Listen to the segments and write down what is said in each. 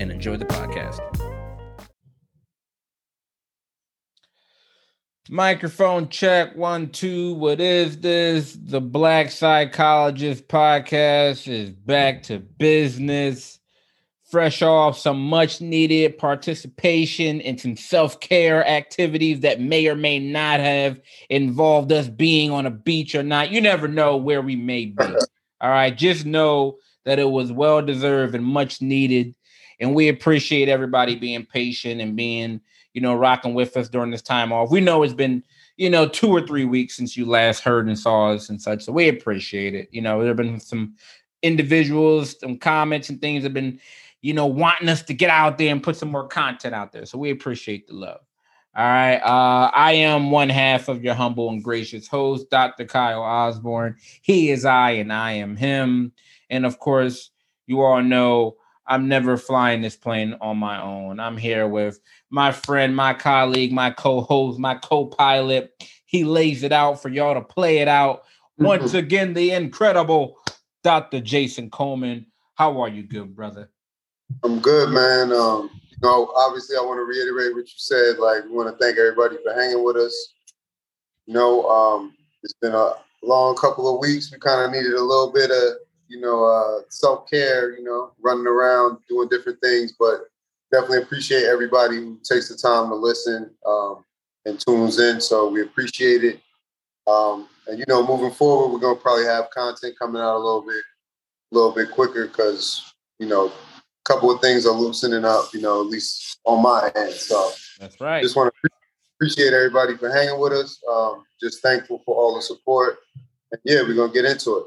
and enjoy the podcast. Microphone check one, two. What is this? The Black Psychologist Podcast is back to business, fresh off some much needed participation in some self care activities that may or may not have involved us being on a beach or not. You never know where we may be. All right. Just know that it was well deserved and much needed. And we appreciate everybody being patient and being, you know, rocking with us during this time off. We know it's been, you know, two or three weeks since you last heard and saw us and such. So we appreciate it. You know, there have been some individuals, some comments and things have been, you know, wanting us to get out there and put some more content out there. So we appreciate the love. All right. Uh, I am one half of your humble and gracious host, Dr. Kyle Osborne. He is I, and I am him. And of course, you all know I'm never flying this plane on my own. I'm here with my friend, my colleague, my co-host, my co-pilot. He lays it out for y'all to play it out. Once mm-hmm. again, the incredible Dr. Jason Coleman. How are you, good brother? I'm good, man. Um, you know, obviously, I want to reiterate what you said. Like, we want to thank everybody for hanging with us. You know, um, it's been a long couple of weeks. We kind of needed a little bit of you know, uh, self care, you know, running around doing different things. But definitely appreciate everybody who takes the time to listen um, and tunes in. So we appreciate it. Um, and you know, moving forward, we're gonna probably have content coming out a little bit, a little bit quicker because you know, a couple of things are loosening up. You know, at least on my end. So that's right. Just want to appreciate everybody for hanging with us. Um, just thankful for all the support. And yeah, we're gonna get into it.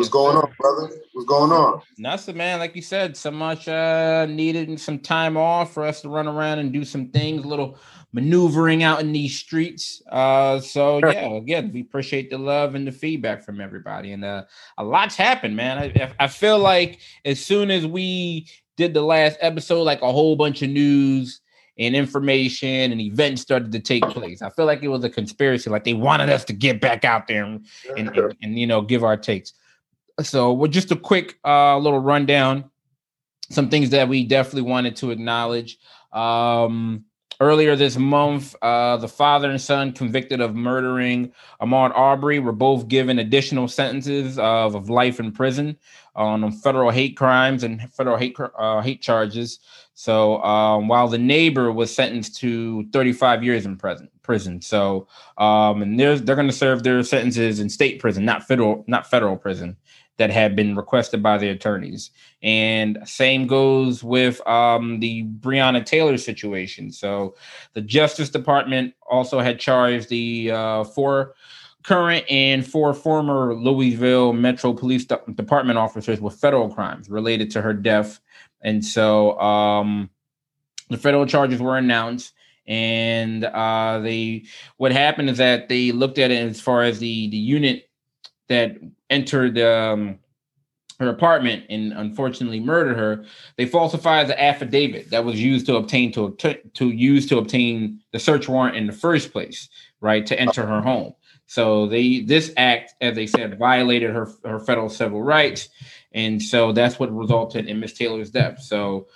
What's going on, brother? What's going on? Nothing, man. Like you said, so much uh needed some time off for us to run around and do some things, a little maneuvering out in these streets. Uh so yeah, again, we appreciate the love and the feedback from everybody. And uh a lot's happened, man. I, I feel like as soon as we did the last episode, like a whole bunch of news and information and events started to take place. I feel like it was a conspiracy, like they wanted us to get back out there and, and, and, and you know give our takes. So, well, just a quick uh, little rundown. Some things that we definitely wanted to acknowledge. Um, earlier this month, uh, the father and son convicted of murdering Ahmaud Arbery were both given additional sentences of, of life in prison on federal hate crimes and federal hate uh, hate charges. So um, while the neighbor was sentenced to 35 years in prison, prison. So um, and they're they're going to serve their sentences in state prison, not federal, not federal prison that had been requested by the attorneys. And same goes with um, the Breonna Taylor situation. So the Justice Department also had charged the uh, four current and four former Louisville Metro Police De- Department officers with federal crimes related to her death. And so um, the federal charges were announced and uh, they what happened is that they looked at it as far as the the unit that entered um, her apartment and unfortunately murdered her, they falsified the affidavit that was used to obtain to to use to obtain the search warrant in the first place, right, to enter her home. So they this act, as they said, violated her her federal civil rights, and so that's what resulted in Miss Taylor's death. So,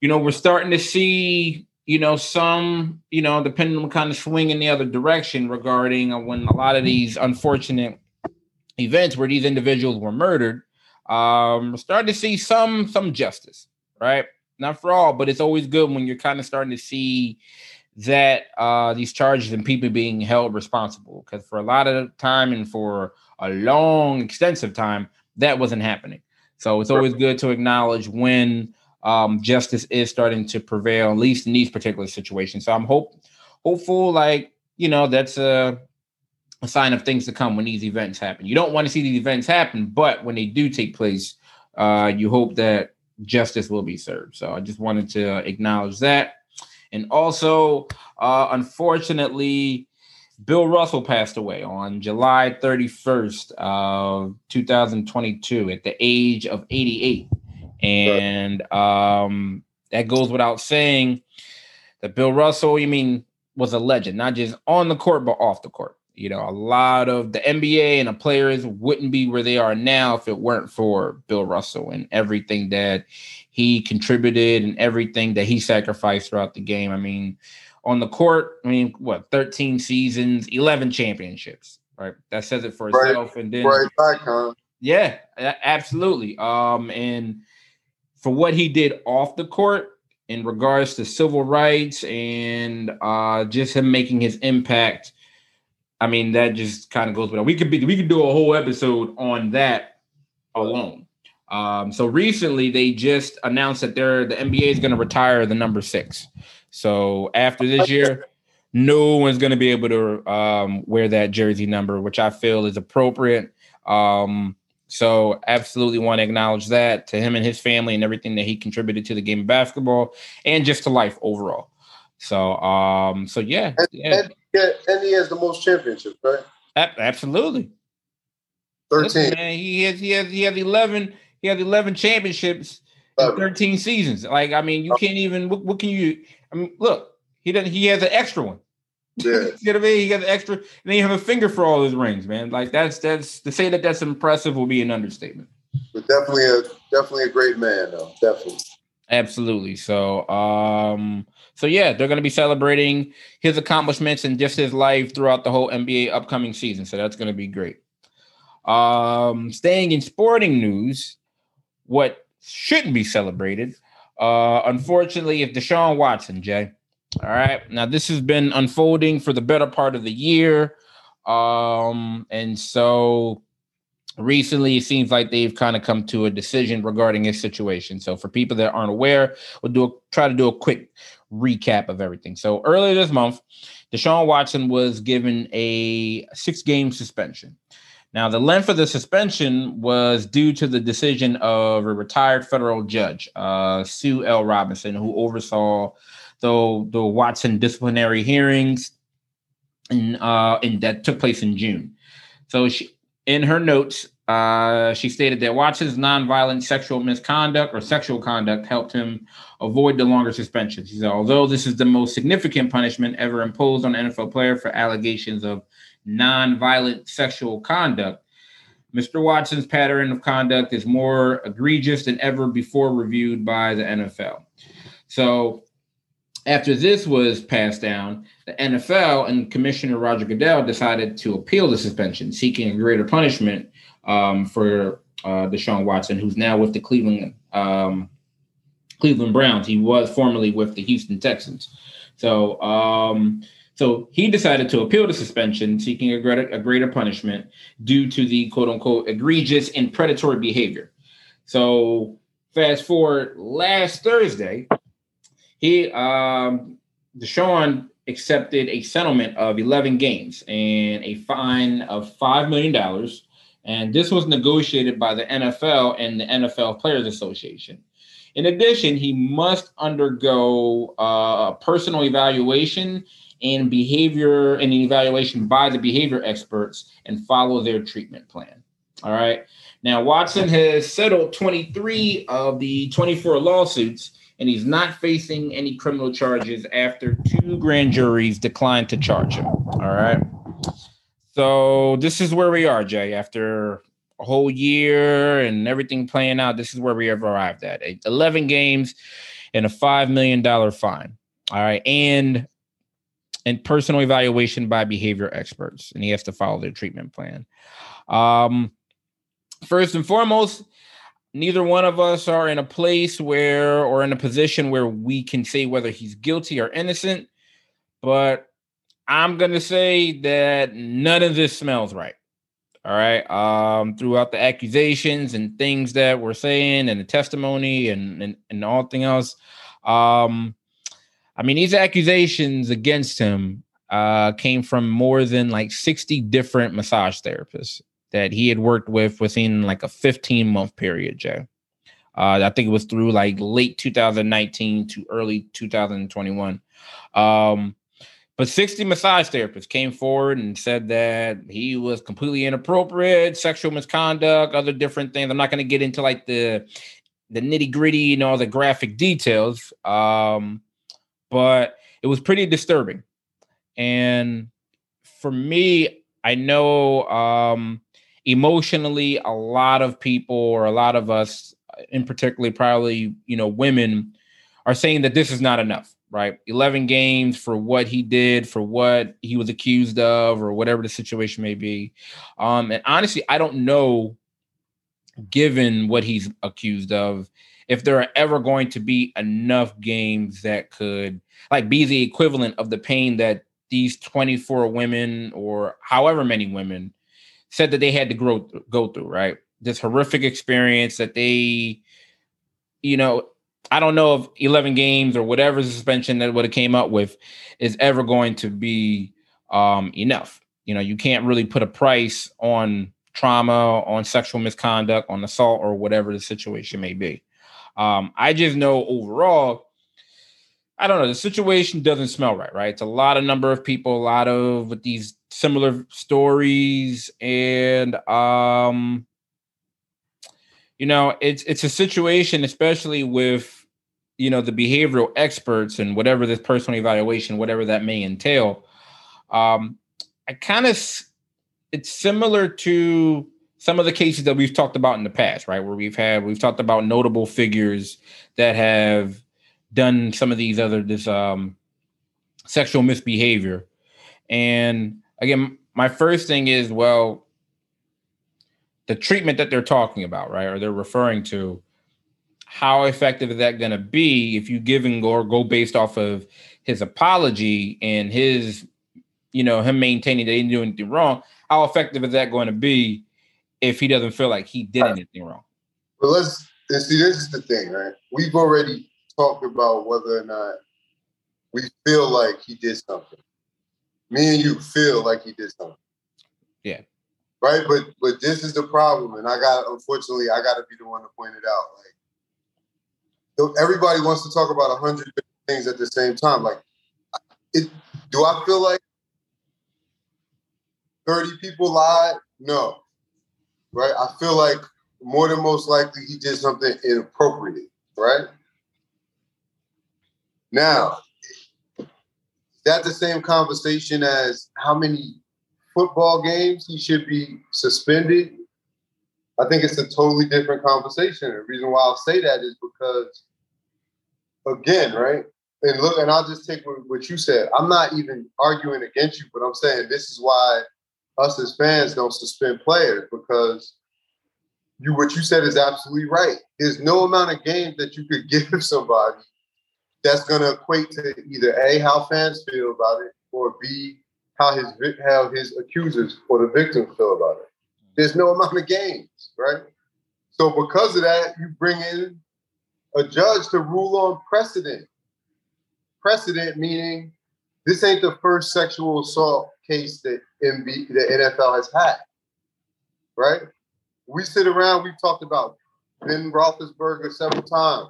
you know, we're starting to see you know, some, you know, depending on kind of swing in the other direction regarding when a lot of these unfortunate events where these individuals were murdered, um, starting to see some some justice, right? Not for all, but it's always good when you're kind of starting to see that uh, these charges and people being held responsible. Because for a lot of time and for a long, extensive time, that wasn't happening. So it's always good to acknowledge when um, justice is starting to prevail, at least in these particular situations. So I'm hope hopeful, like you know, that's a a sign of things to come when these events happen. You don't want to see these events happen, but when they do take place, uh, you hope that justice will be served. So I just wanted to acknowledge that. And also, uh, unfortunately, Bill Russell passed away on July 31st of 2022 at the age of 88. And um, that goes without saying that Bill Russell, you mean, was a legend, not just on the court, but off the court. You know, a lot of the NBA and the players wouldn't be where they are now if it weren't for Bill Russell and everything that he contributed and everything that he sacrificed throughout the game. I mean, on the court, I mean, what, 13 seasons, 11 championships, right? That says it for itself. Right, and then, right back, huh? yeah, absolutely. Um, and for what he did off the court in regards to civil rights and uh, just him making his impact, I mean, that just kind of goes with it. We could be, we could do a whole episode on that alone. Um, so recently they just announced that they're the NBA is going to retire the number six. So after this year, no one's going to be able to um, wear that jersey number, which I feel is appropriate. Um, so absolutely want to acknowledge that to him and his family and everything that he contributed to the game of basketball and just to life overall. So um, so yeah, yeah. And, yeah, and he has the most championships, right? Absolutely. Thirteen. Listen, man, he has he has he has eleven he has eleven championships in thirteen seasons. Like I mean, you can't even what, what can you I mean, look, he doesn't. He has an extra one. Yeah. you know what I mean? He got an extra, and then you have a finger for all his rings, man. Like that's that's to say that that's impressive will be an understatement. But definitely a definitely a great man, though. Definitely. Absolutely. So, um, so yeah, they're going to be celebrating his accomplishments and just his life throughout the whole NBA upcoming season. So that's going to be great. Um, staying in sporting news, what shouldn't be celebrated uh, unfortunately, if Deshaun Watson, Jay. All right. Now, this has been unfolding for the better part of the year. Um, and so recently it seems like they've kind of come to a decision regarding his situation. So for people that aren't aware, we'll do a, try to do a quick recap of everything. So earlier this month, Deshaun Watson was given a six game suspension. Now, the length of the suspension was due to the decision of a retired federal judge, uh, Sue L. Robinson, who oversaw the, the Watson disciplinary hearings in, uh, in, that took place in June. So, she, in her notes, uh, she stated that Watson's nonviolent sexual misconduct or sexual conduct helped him avoid the longer suspension. She said, although this is the most significant punishment ever imposed on an NFL player for allegations of nonviolent sexual conduct. Mr. Watson's pattern of conduct is more egregious than ever before reviewed by the NFL. So, after this was passed down, the NFL and Commissioner Roger Goodell decided to appeal the suspension, seeking a greater punishment um, for uh, Deshaun Watson, who's now with the Cleveland um, Cleveland Browns. He was formerly with the Houston Texans. So, um, so he decided to appeal the suspension, seeking a greater, a greater punishment due to the quote unquote egregious and predatory behavior. So fast forward last Thursday, he um Deshaun accepted a settlement of 11 games and a fine of $5 million. And this was negotiated by the NFL and the NFL Players Association. In addition, he must undergo uh, a personal evaluation and behavior and evaluation by the behavior experts and follow their treatment plan. All right. Now, Watson has settled 23 of the 24 lawsuits, and he's not facing any criminal charges after two grand juries declined to charge him. All right. So, this is where we are, Jay. After a whole year and everything playing out, this is where we have arrived at 11 games and a $5 million fine. All right. And and personal evaluation by behavior experts, and he has to follow their treatment plan. Um, first and foremost, neither one of us are in a place where or in a position where we can say whether he's guilty or innocent, but I'm going to say that none of this smells right. All right. Um, throughout the accusations and things that we're saying and the testimony and, and, and all thing else. Um, I mean, these accusations against him uh, came from more than like 60 different massage therapists that he had worked with within like a 15 month period, Joe. Uh, I think it was through like late 2019 to early 2021. Um, but 60 massage therapists came forward and said that he was completely inappropriate, sexual misconduct, other different things. I'm not going to get into like the the nitty gritty and all the graphic details, um, but it was pretty disturbing. And for me, I know um, emotionally, a lot of people or a lot of us, in particularly probably you know women, are saying that this is not enough right? 11 games for what he did, for what he was accused of, or whatever the situation may be. Um, and honestly, I don't know, given what he's accused of, if there are ever going to be enough games that could like be the equivalent of the pain that these 24 women or however many women said that they had to grow go through, right? This horrific experience that they, you know, I don't know if 11 games or whatever suspension that would have came up with is ever going to be um, enough. You know, you can't really put a price on trauma, on sexual misconduct, on assault, or whatever the situation may be. Um, I just know overall, I don't know, the situation doesn't smell right, right? It's a lot of number of people, a lot of with these similar stories, and um, you know, it's it's a situation, especially with you know the behavioral experts and whatever this personal evaluation, whatever that may entail. Um, I kind of it's similar to some of the cases that we've talked about in the past, right? Where we've had we've talked about notable figures that have done some of these other this um, sexual misbehavior, and again, my first thing is well, the treatment that they're talking about, right, or they're referring to, how effective is that going to be if you give and go or go based off of his apology and his, you know, him maintaining that he didn't do anything wrong? How effective is that going to be if he doesn't feel like he did anything wrong? Well, let's and see. This is the thing, right? We've already talked about whether or not we feel like he did something. Me and you feel like he did something. Yeah right? But but this is the problem, and I got unfortunately I got to be the one to point it out. Like everybody wants to talk about a hundred things at the same time. Like, it, do I feel like thirty people lied? No, right? I feel like more than most likely he did something inappropriate, right? Now, that the same conversation as how many football games, he should be suspended. I think it's a totally different conversation. The reason why I'll say that is because, again, right? And look, and I'll just take what you said. I'm not even arguing against you, but I'm saying this is why us as fans don't suspend players because you what you said is absolutely right. There's no amount of games that you could give somebody that's going to equate to either a how fans feel about it or b how his how his accusers or the victims feel about it. There's no amount of games, right? So because of that, you bring in a judge to rule on precedent. Precedent meaning this ain't the first sexual assault case that MB, the NFL has had, right? We sit around, we've talked about Ben Roethlisberger several times,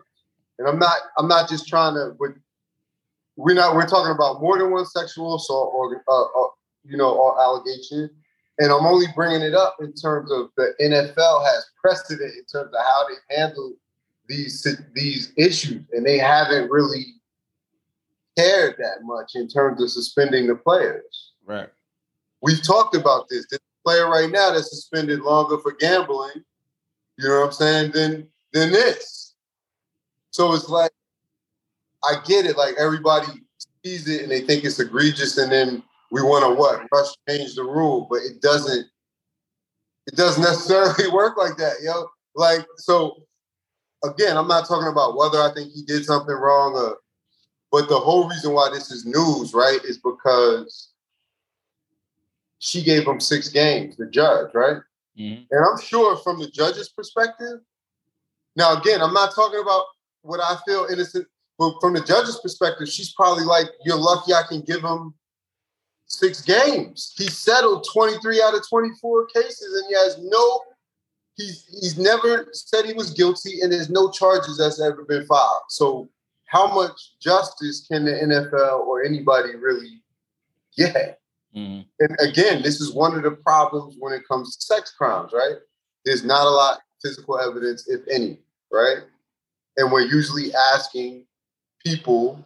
and I'm not I'm not just trying to, but we're not we're talking about more than one sexual assault or uh, uh, you know or allegation. And i'm only bringing it up in terms of the nfl has precedent in terms of how they handle these these issues. And they haven't really cared that much in terms of suspending the players. Right. We've talked about this. This player right now that's suspended longer for gambling you know what i'm saying than than this so it's like I get it. Like everybody sees it and they think it's egregious, and then we want to what rush change the rule, but it doesn't. It doesn't necessarily work like that, yo. Like so. Again, I'm not talking about whether I think he did something wrong or, but the whole reason why this is news, right, is because she gave him six games, the judge, right? Mm-hmm. And I'm sure from the judge's perspective. Now, again, I'm not talking about what I feel innocent but from the judge's perspective, she's probably like, "You're lucky I can give him six games." He settled 23 out of 24 cases, and he has no he's he's never said he was guilty, and there's no charges that's ever been filed. So how much justice can the NFL or anybody really get? Mm-hmm. And again, this is one of the problems when it comes to sex crimes, right? There's not a lot physical evidence, if any, right? And we're usually asking people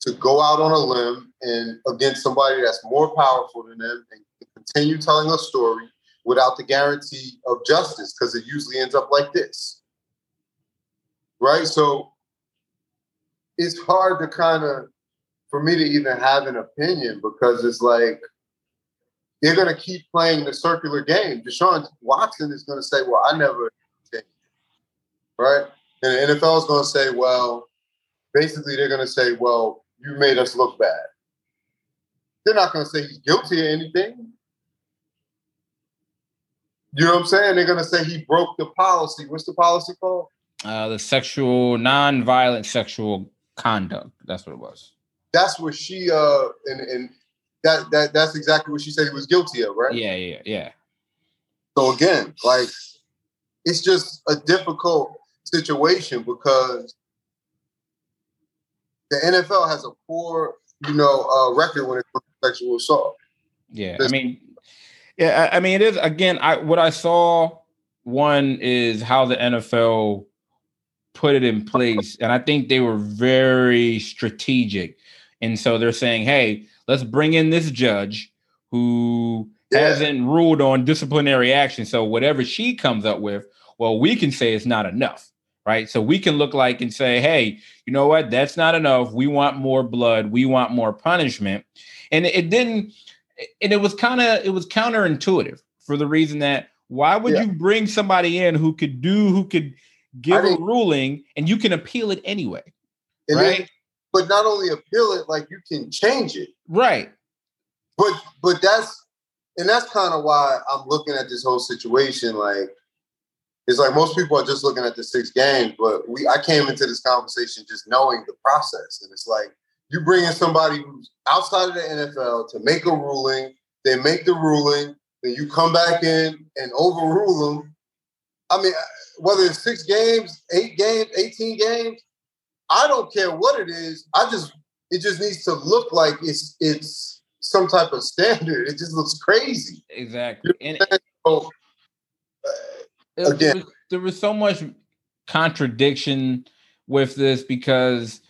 to go out on a limb and against somebody that's more powerful than them and continue telling a story without the guarantee of justice because it usually ends up like this. Right? So it's hard to kind of, for me to even have an opinion because it's like, they're going to keep playing the circular game. Deshaun Watson is going to say, well, I never. Right? And the NFL is going to say, well, basically they're going to say, well, you made us look bad. They're not going to say he's guilty of anything. You know what I'm saying? They're going to say he broke the policy. What's the policy called? Uh, the sexual, non-violent sexual conduct. That's what it was. That's what she uh and and that that that's exactly what she said he was guilty of, right? Yeah, yeah, yeah. So again, like it's just a difficult situation because the NFL has a poor, you know, uh, record when it comes to sexual assault. Yeah, I mean, yeah, I mean, it is again. I what I saw one is how the NFL put it in place, and I think they were very strategic. And so they're saying, "Hey, let's bring in this judge who yeah. hasn't ruled on disciplinary action. So whatever she comes up with, well, we can say it's not enough, right? So we can look like and say, hey, you know what? That's not enough. We want more blood. We want more punishment. And it didn't, and it was kind of, it was counterintuitive for the reason that why would yeah. you bring somebody in who could do, who could give a ruling and you can appeal it anyway? right? Then, but not only appeal it, like you can change it. Right. But but that's and that's kind of why I'm looking at this whole situation like it's like most people are just looking at the six games, but we I came into this conversation just knowing the process. And it's like you bring in somebody who's outside of the NFL to make a ruling, they make the ruling, then you come back in and overrule them. I mean, uh, whether it's six games, eight games, 18 games, I don't care what it is. I just it just needs to look like it's it's some type of standard. It just looks crazy. Exactly. You know uh, again, there was, there was so much contradiction with this because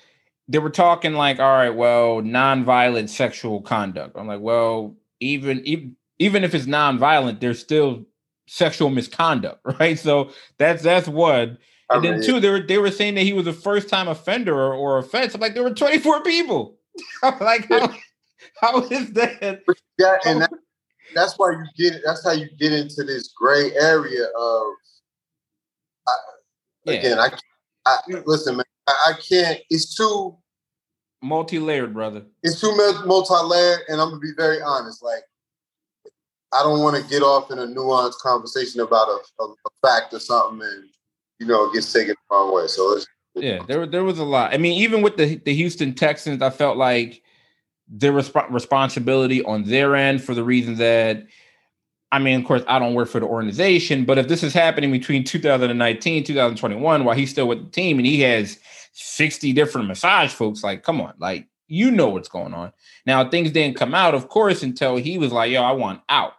they were talking like, all right, well, nonviolent sexual conduct. I'm like, well, even even even if it's nonviolent, there's still sexual misconduct, right? So that's that's one. And then two, they were they were saying that he was a first time offender or, or offense. I'm like, there were 24 people. I'm like, how, how is that? Yeah, and that, that's why you get it. that's how you get into this gray area of I, yeah. again, I, I listen, man, I, I can't. It's too multi-layered, brother. It's too multi-layered, and I'm gonna be very honest. Like, I don't want to get off in a nuanced conversation about a, a, a fact or something, and you know, it gets taken the wrong way. So let's yeah, there there was a lot. I mean, even with the the Houston Texans, I felt like their resp- responsibility on their end for the reason that I mean, of course, I don't work for the organization, but if this is happening between 2019, 2021, while he's still with the team and he has 60 different massage folks, like, come on, like, you know what's going on. Now, things didn't come out, of course, until he was like, yo, I want out.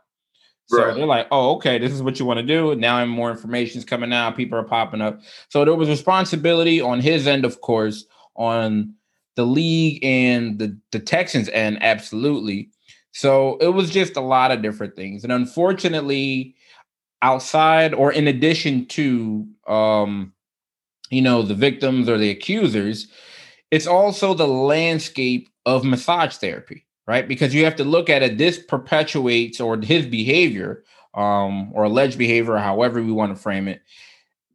So right. they're like, oh, okay, this is what you want to do. Now more information is coming out. People are popping up. So there was responsibility on his end, of course, on the league and the, the Texans end, absolutely. So it was just a lot of different things. And unfortunately, outside or in addition to um, you know, the victims or the accusers, it's also the landscape of massage therapy right? Because you have to look at it. This perpetuates or his behavior, um, or alleged behavior, however we want to frame it,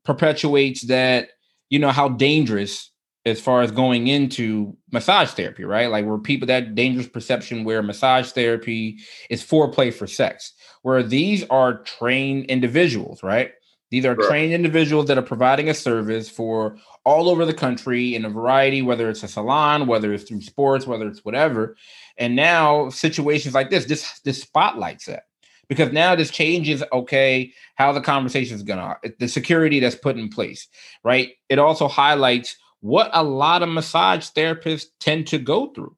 perpetuates that. You know how dangerous as far as going into massage therapy, right? Like where people that dangerous perception where massage therapy is foreplay for sex, where these are trained individuals, right? These are right. trained individuals that are providing a service for all over the country in a variety, whether it's a salon, whether it's through sports, whether it's whatever. And now situations like this, this this spotlights that because now this changes okay how the conversation is gonna the security that's put in place right it also highlights what a lot of massage therapists tend to go through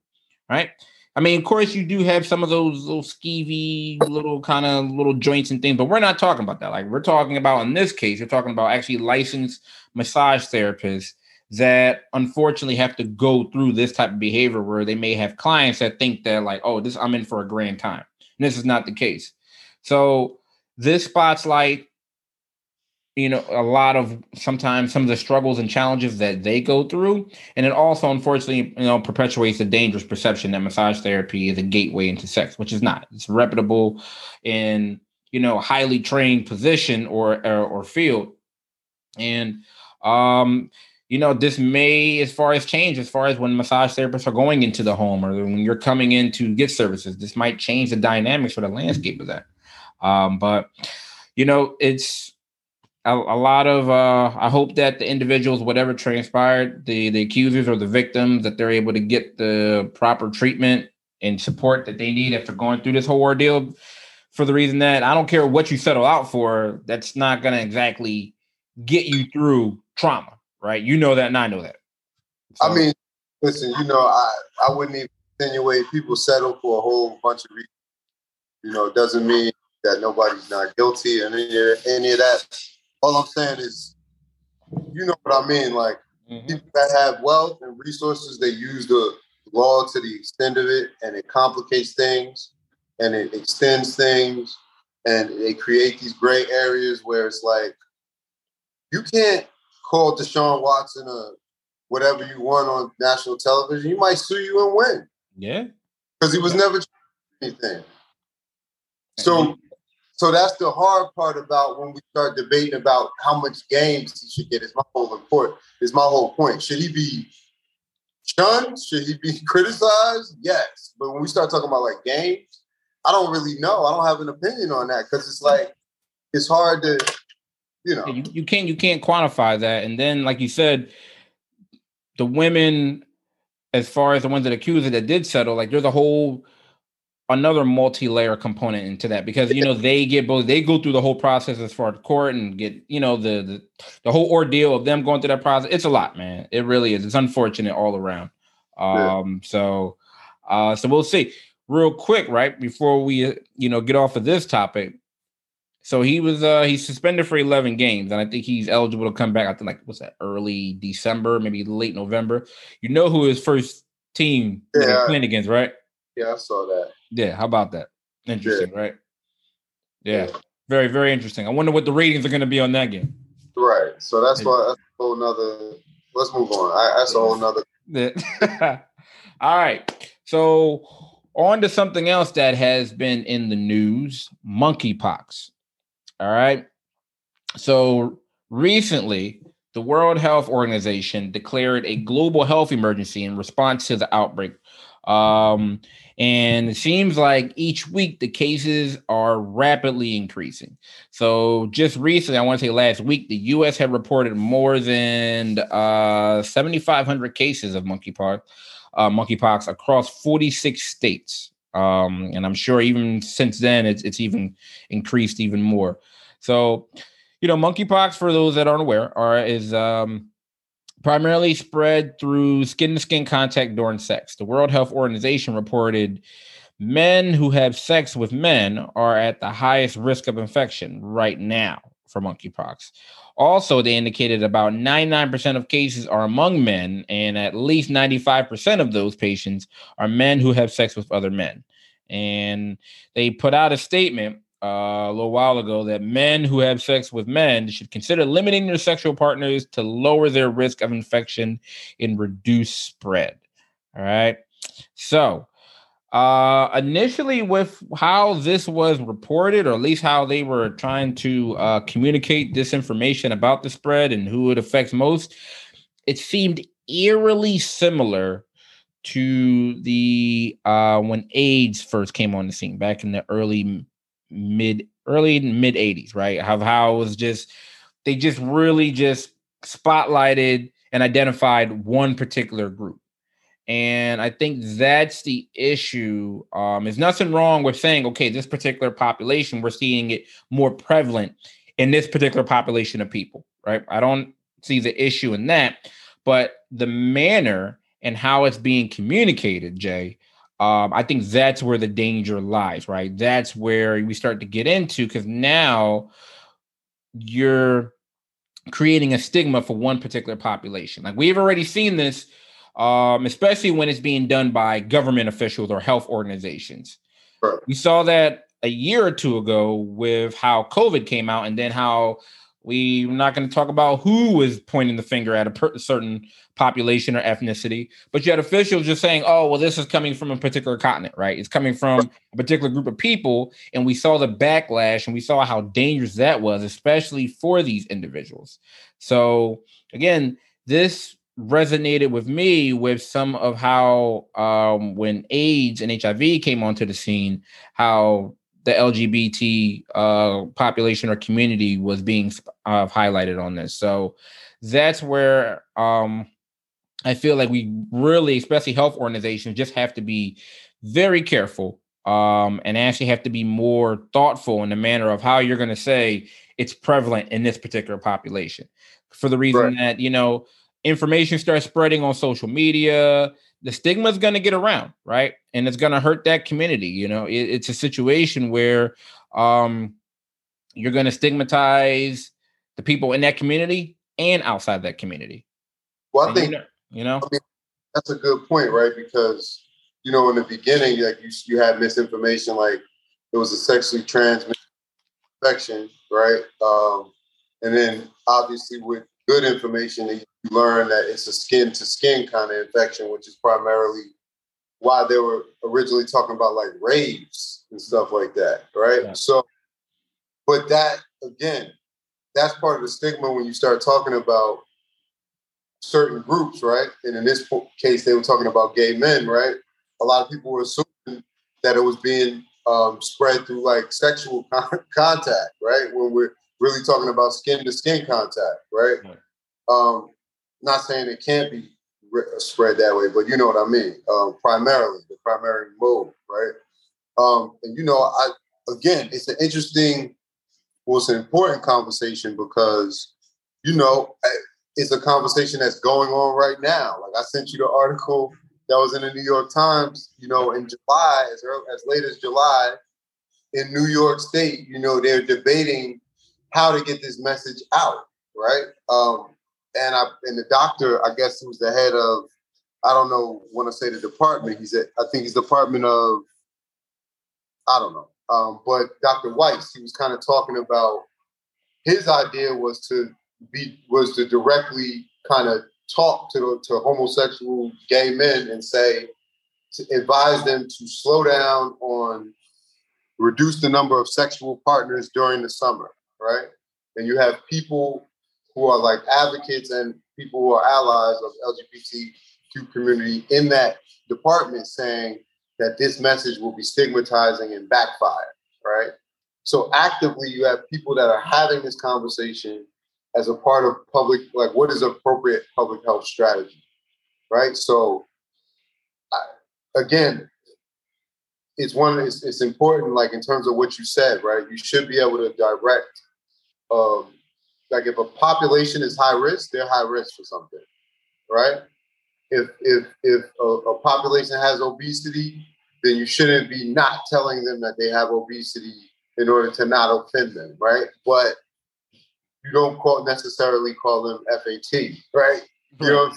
right? I mean of course you do have some of those little skeevy little kind of little joints and things but we're not talking about that. Like we're talking about in this case we're talking about actually licensed massage therapists that unfortunately have to go through this type of behavior where they may have clients that think they're like oh this i'm in for a grand time. And this is not the case. So this spotlight, you know, a lot of sometimes some of the struggles and challenges that they go through, and it also unfortunately, you know, perpetuates the dangerous perception that massage therapy is a gateway into sex, which is not. It's reputable in you know highly trained position or or, or field, and um you know, this may, as far as change, as far as when massage therapists are going into the home or when you're coming in to get services, this might change the dynamics for the landscape of that. Um, but you know, it's a, a, lot of uh, I hope that the individuals, whatever transpired, the the accusers or the victims, that they're able to get the proper treatment and support that they need after going through this whole ordeal. For the reason that I don't care what you settle out for, that's not going to exactly get you through trauma, right? You know that, and I know that. So, I mean, listen, you know, I I wouldn't even insinuate people settle for a whole bunch of reasons. You know, it doesn't mean that nobody's not guilty and any, any of that. All I'm saying is, you know what I mean. Like mm-hmm. people that have wealth and resources, they use the law to the extent of it, and it complicates things, and it extends things, and they create these gray areas where it's like you can't call Deshaun Watson a whatever you want on national television. He might sue you and win. Yeah, because he was yeah. never anything. So so that's the hard part about when we start debating about how much games he should get. Is my whole important. Is my whole point. Should he be shunned? Should he be criticized? Yes. But when we start talking about like games, I don't really know. I don't have an opinion on that because it's like it's hard to, you know. You, you can't you can't quantify that. And then, like you said, the women, as far as the ones that accuse it that did settle, like there's a whole another multi-layer component into that because you know they get both they go through the whole process as far as court and get you know the, the the whole ordeal of them going through that process. It's a lot man. It really is. It's unfortunate all around. Um yeah. so uh so we'll see. Real quick right before we you know get off of this topic. So he was uh he's suspended for 11 games and i think he's eligible to come back i think like what's that early december maybe late november. You know who his first team yeah. playing against right yeah i saw that yeah, how about that? Interesting, yeah. right? Yeah. yeah. Very, very interesting. I wonder what the ratings are going to be on that game. Right. So that's why that's a whole nother. Let's move on. I, that's a whole nother. Yeah. All right. So on to something else that has been in the news: monkeypox. All right. So recently, the World Health Organization declared a global health emergency in response to the outbreak. Um, and it seems like each week the cases are rapidly increasing. So just recently, I want to say last week, the U.S. had reported more than uh, 7,500 cases of monkeypox, uh, monkeypox across 46 states. Um, and I'm sure even since then, it's, it's even increased even more. So, you know, monkeypox, for those that aren't aware, are is um, primarily spread through skin to skin contact during sex. The World Health Organization reported men who have sex with men are at the highest risk of infection right now for monkeypox. Also, they indicated about 99% of cases are among men, and at least 95% of those patients are men who have sex with other men. And they put out a statement a little while ago that men who have sex with men should consider limiting their sexual partners to lower their risk of infection and reduce spread. All right. So, uh, initially, with how this was reported, or at least how they were trying to uh, communicate this information about the spread and who it affects most, it seemed eerily similar to the uh, when AIDS first came on the scene back in the early mid early mid 80s, right? How how it was just they just really just spotlighted and identified one particular group. And I think that's the issue. Um, there's nothing wrong with saying, okay, this particular population, we're seeing it more prevalent in this particular population of people, right? I don't see the issue in that, but the manner and how it's being communicated, Jay, um, I think that's where the danger lies, right? That's where we start to get into because now you're creating a stigma for one particular population. Like we've already seen this, um, especially when it's being done by government officials or health organizations. Right. We saw that a year or two ago with how COVID came out, and then how we're not going to talk about who was pointing the finger at a per- certain population or ethnicity, but you had officials just saying, "Oh, well, this is coming from a particular continent, right? It's coming from a particular group of people," and we saw the backlash, and we saw how dangerous that was, especially for these individuals. So again, this resonated with me with some of how um, when AIDS and HIV came onto the scene, how the LGBT uh, population or community was being uh, highlighted on this. So that's where um, I feel like we really, especially health organizations, just have to be very careful um, and actually have to be more thoughtful in the manner of how you're going to say it's prevalent in this particular population. For the reason right. that, you know, information starts spreading on social media, the stigma is going to get around, right? And it's going to hurt that community. You know, it, it's a situation where um, you're going to stigmatize the people in that community and outside that community. Well, I and think you know, you know? I mean, that's a good point, right? Because you know, in the beginning, like you you had misinformation, like it was a sexually transmitted infection, right? Um, and then obviously with good information, you learn that it's a skin to skin kind of infection, which is primarily why they were originally talking about like raves and stuff like that, right? Yeah. So, but that again, that's part of the stigma when you start talking about certain groups, right? And in this case, they were talking about gay men, right? A lot of people were assuming that it was being um, spread through like sexual contact, right? When we're really talking about skin to skin contact, right? right. Um, not saying it can't be spread that way, but you know what I mean. Um, primarily, the primary mode, right? Um, and you know, I again, it's an interesting, well, it's an important conversation because you know it's a conversation that's going on right now. Like I sent you the article that was in the New York Times. You know, in July, as early, as late as July, in New York State, you know, they're debating how to get this message out, right? Um, and I and the doctor, I guess, who's the head of, I don't know, want to say the department. He's at, I think he's department of, I don't know, um, but Dr. Weiss, he was kind of talking about his idea was to be was to directly kind of talk to to homosexual gay men and say to advise them to slow down on reduce the number of sexual partners during the summer, right? And you have people who are like advocates and people who are allies of LGBTQ community in that department saying that this message will be stigmatizing and backfire, right? So actively, you have people that are having this conversation as a part of public, like what is appropriate public health strategy, right? So, I, again, it's one. It's, it's important, like in terms of what you said, right? You should be able to direct um, like if a population is high risk, they're high risk for something, right? If if if a, a, population has obesity, then you shouldn't be not telling them that they have obesity in order to not offend them, right? But you don't call necessarily call them FAT, right? You know,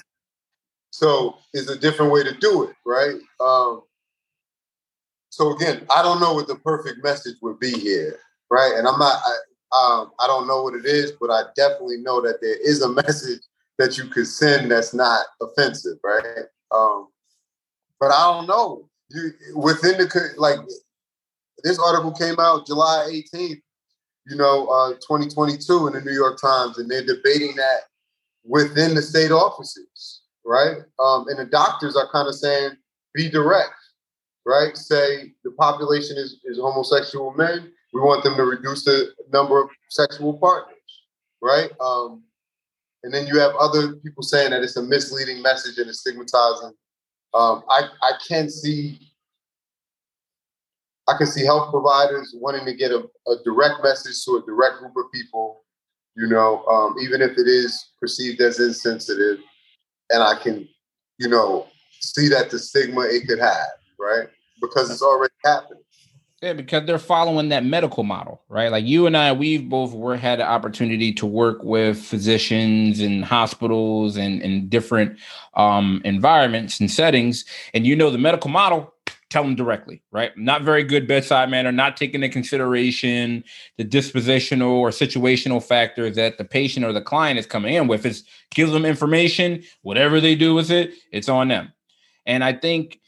so it's a different way to do it, right? Um, so again, I don't know what the perfect message would be here, right? And I'm not. I, um, I don't know what it is, but I definitely know that there is a message that you could send that's not offensive, right? Um, but I don't know. You within the like this article came out July 18th, you know, uh, 2022 in the New York Times, and they're debating that within the state offices, right? Um, and the doctors are kind of saying, be direct, right? Say the population is, is homosexual men we want them to reduce the number of sexual partners, right? Um, and then you have other people saying that it's a misleading message and it's stigmatizing Um, I I can see I can see health providers wanting to get a, a direct message to a direct group of people, you know, um, even if it is perceived as insensitive, and I can, you know, see that the stigma it could have, right? Because it's already happening. Yeah, because they're following that medical model, right? Like you and I, we've both were had the opportunity to work with physicians and hospitals and, and different um, environments and settings. And you know the medical model, tell them directly, right? Not very good bedside manner, not taking into consideration the dispositional or situational factors that the patient or the client is coming in with. It's give them information, whatever they do with it, it's on them. And I think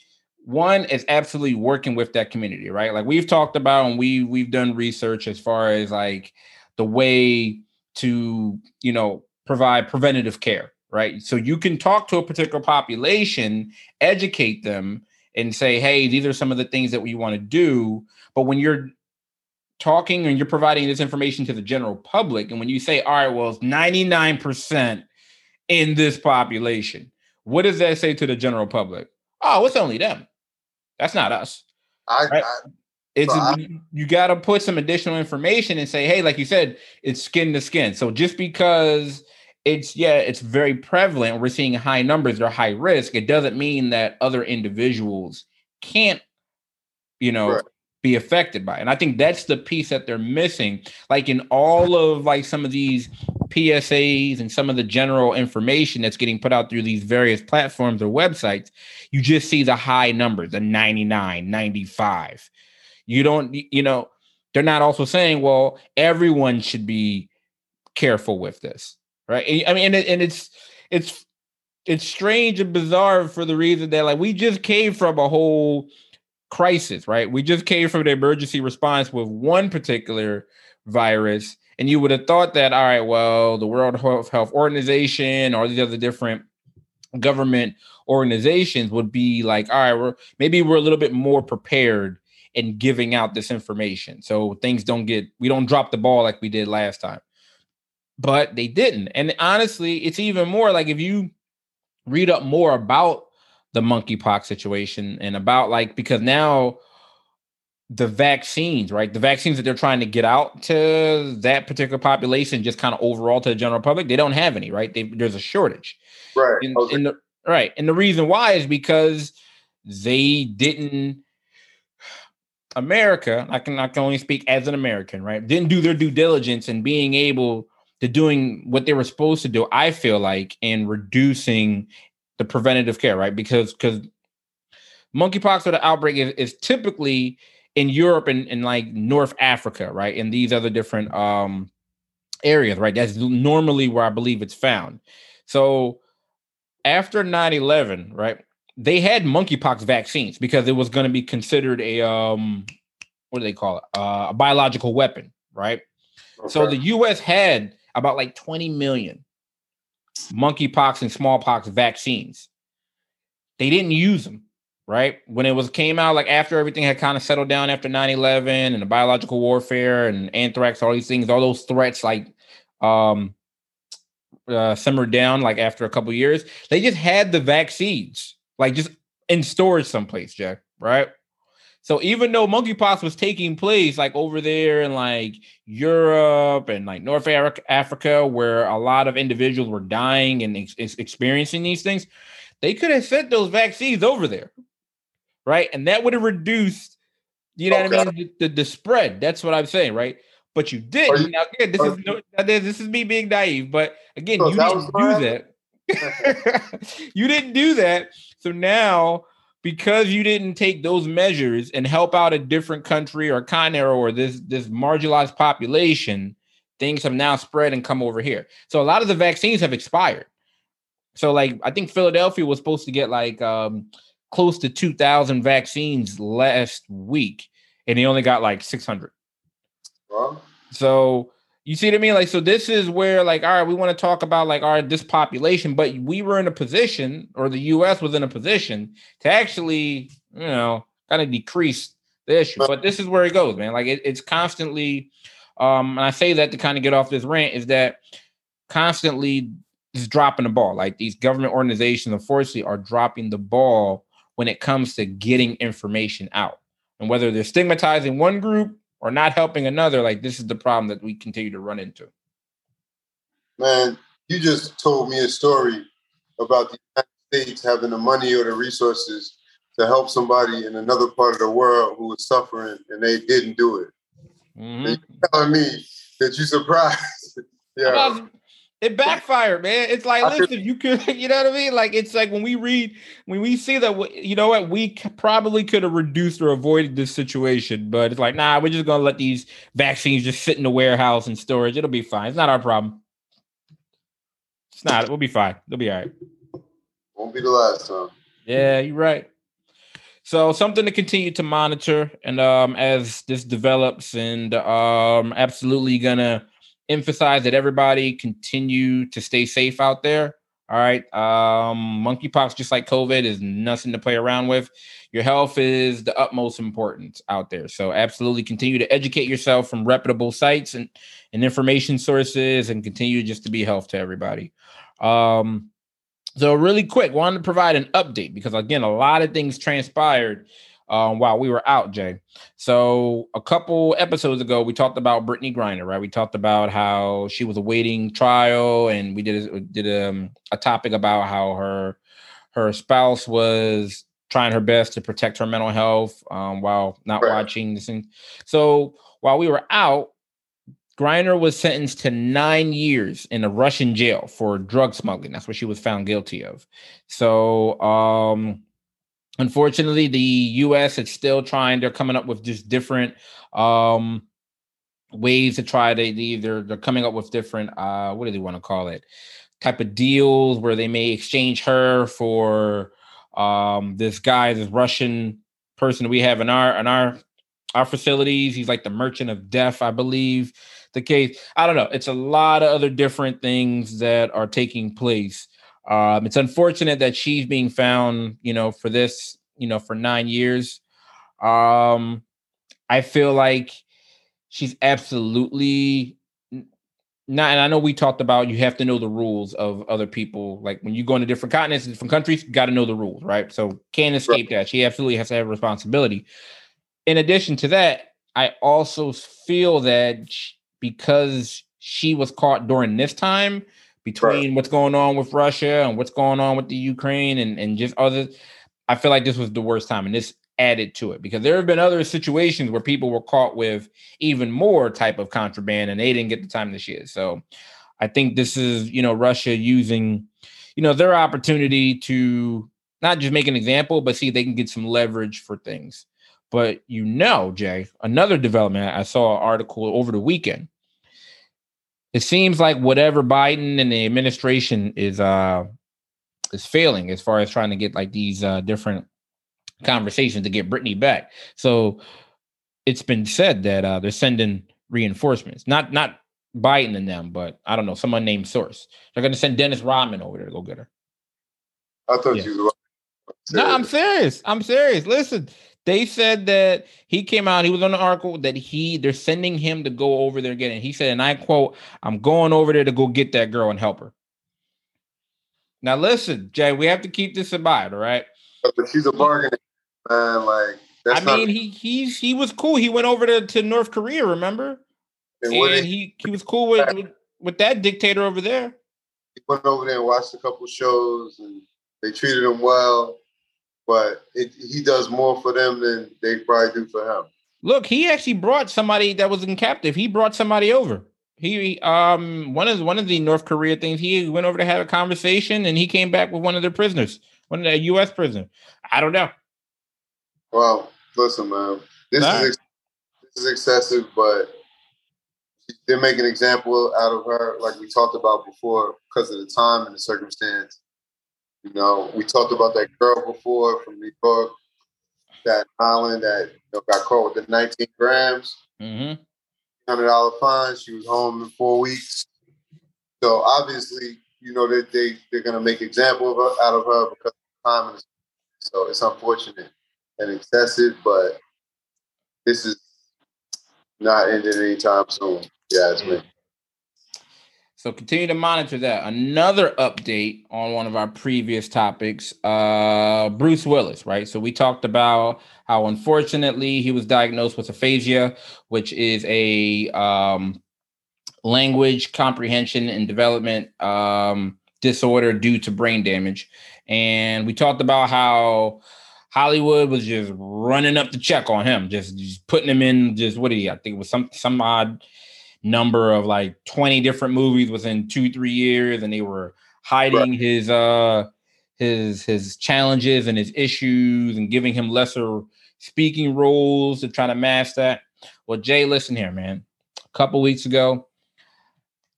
one is absolutely working with that community, right? Like we've talked about and we we've done research as far as like the way to, you know, provide preventative care, right? So you can talk to a particular population, educate them and say, "Hey, these are some of the things that we want to do." But when you're talking and you're providing this information to the general public and when you say, "All right, well, it's 99% in this population." What does that say to the general public? Oh, it's only them. That's not us. I, right? I it's I, you got to put some additional information and say, hey, like you said, it's skin to skin. So just because it's yeah, it's very prevalent, we're seeing high numbers, they're high risk. It doesn't mean that other individuals can't, you know, right. Be affected by. And I think that's the piece that they're missing. Like in all of like some of these PSAs and some of the general information that's getting put out through these various platforms or websites, you just see the high numbers, the 99, 95. You don't, you know, they're not also saying, well, everyone should be careful with this, right? I mean, and, it, and it's, it's, it's strange and bizarre for the reason that like we just came from a whole crisis, right? We just came from the emergency response with one particular virus and you would have thought that, all right, well, the World Health Organization or these other different government organizations would be like, all right, we're maybe we're a little bit more prepared in giving out this information. So things don't get we don't drop the ball like we did last time. But they didn't. And honestly, it's even more like if you read up more about the monkeypox situation and about like because now the vaccines, right? The vaccines that they're trying to get out to that particular population, just kind of overall to the general public, they don't have any, right? They, there's a shortage, right? And, okay. and the, right, and the reason why is because they didn't. America, I can I can only speak as an American, right? Didn't do their due diligence in being able to doing what they were supposed to do. I feel like in reducing the preventative care, right? Because because monkeypox or the outbreak is, is typically in Europe and, in like North Africa, right? In these other different um areas, right? That's normally where I believe it's found. So after 9-11, right, they had monkeypox vaccines because it was going to be considered a um what do they call it? Uh, a biological weapon, right? Okay. So the US had about like 20 million monkeypox and smallpox vaccines. They didn't use them right? When it was came out, like after everything had kind of settled down after 9-11 and the biological warfare and anthrax, all these things, all those threats like um uh simmered down like after a couple years, they just had the vaccines, like just in storage someplace, Jack, right? So even though monkeypox was taking place like over there in like Europe and like North Africa, where a lot of individuals were dying and ex- experiencing these things, they could have sent those vaccines over there, right? And that would have reduced, you know okay. what I mean, the, the, the, spread. That's what I'm saying, right? But you didn't. You, now, again, this is no, this is me being naive, but again, so you didn't do that. you didn't do that. So now, because you didn't take those measures and help out a different country or continent or this this marginalized population, things have now spread and come over here. So a lot of the vaccines have expired. So like I think Philadelphia was supposed to get like um close to 2,000 vaccines last week, and he only got like 600. So you see what I mean? Like, so this is where, like, all right, we want to talk about like, all right, this population, but we were in a position, or the U.S. was in a position to actually, you know, kind of decrease the issue. But this is where it goes, man. Like, it, it's constantly, um, and I say that to kind of get off this rant is that constantly is dropping the ball. Like these government organizations, unfortunately, are dropping the ball when it comes to getting information out. And whether they're stigmatizing one group or not helping another, like this is the problem that we continue to run into. Man, you just told me a story about the United States having the money or the resources to help somebody in another part of the world who was suffering and they didn't do it. Mm-hmm. you're telling me that you surprised. yeah. It backfired, man. It's like, listen, you could, you know what I mean? Like, it's like when we read, when we see that, you know what, we probably could have reduced or avoided this situation, but it's like, nah, we're just gonna let these vaccines just sit in the warehouse and storage. It'll be fine. It's not our problem. It's not. We'll be fine. It'll be all right. Won't be the last time. Yeah, you're right. So something to continue to monitor, and um, as this develops, and um, absolutely gonna emphasize that everybody continue to stay safe out there. All right. Um, monkeypox, just like COVID, is nothing to play around with. Your health is the utmost importance out there. So absolutely continue to educate yourself from reputable sites and, and information sources and continue just to be health to everybody. Um, so really quick, wanted to provide an update because again, a lot of things transpired um, while we were out, Jay. So a couple episodes ago, we talked about Brittney Griner, right? We talked about how she was awaiting trial, and we did a, did a, um, a topic about how her her spouse was trying her best to protect her mental health um, while not right. watching this. Thing. So while we were out, Griner was sentenced to nine years in a Russian jail for drug smuggling. That's what she was found guilty of. So um, unfortunately the us is still trying they're coming up with just different um ways to try to either they're coming up with different uh what do they want to call it? Type of deals where they may exchange her for um this guy this russian person we have in our in our our facilities. He's like the merchant of death i believe the case. I don't know. It's a lot of other different things that are taking place um, it's unfortunate that she's being found, you know, for this, you know, for nine years. Um, I feel like she's absolutely not. And I know we talked about you have to know the rules of other people. Like when you go into different continents, different countries, got to know the rules, right? So can't escape right. that. She absolutely has to have responsibility. In addition to that, I also feel that because she was caught during this time, between right. what's going on with Russia and what's going on with the Ukraine and, and just other. I feel like this was the worst time, and this added to it because there have been other situations where people were caught with even more type of contraband and they didn't get the time this year. So I think this is, you know, Russia using, you know, their opportunity to not just make an example, but see if they can get some leverage for things. But you know, Jay, another development I saw an article over the weekend it seems like whatever Biden and the administration is uh is failing as far as trying to get like these uh different conversations to get Brittney back. So it's been said that uh they're sending reinforcements. Not not Biden and them, but I don't know, someone named source. They're gonna send Dennis Rodman over there to go get her. I thought yeah. you No, I'm serious. I'm serious. Listen, they said that he came out, he was on the article that he they're sending him to go over there again. And he said, and I quote, I'm going over there to go get that girl and help her. Now listen, Jay, we have to keep this in mind, all right? But she's a bargain, man. Like I mean, he he's he was cool. He went over to, to North Korea, remember? And, and he he was cool with, with, with that dictator over there. He went over there and watched a couple shows, and they treated him well but it, he does more for them than they probably do for him. Look, he actually brought somebody that was in captive. He brought somebody over. He um one of one of the North Korea things. He went over to have a conversation, and he came back with one of their prisoners, one of the U.S. prisoner. I don't know. Well, listen, man, this All is right. this is excessive, but they make an example out of her, like we talked about before, because of the time and the circumstance. You know, we talked about that girl before from New York, that island that you know, got caught with the 19 grams, mm-hmm. hundred dollar fine. She was home in four weeks. So obviously, you know that they, they they're gonna make example of her, out of her because of the time. So it's unfortunate and excessive, but this is not ending anytime soon. Yeah, it's me. So continue to monitor that. Another update on one of our previous topics, uh, Bruce Willis, right? So we talked about how unfortunately he was diagnosed with aphasia, which is a um, language comprehension and development um, disorder due to brain damage. And we talked about how Hollywood was just running up the check on him, just, just putting him in just what he? I think it was some some odd number of like 20 different movies within two, three years, and they were hiding right. his uh his his challenges and his issues and giving him lesser speaking roles to try to mask that. Well, Jay, listen here, man. A couple weeks ago,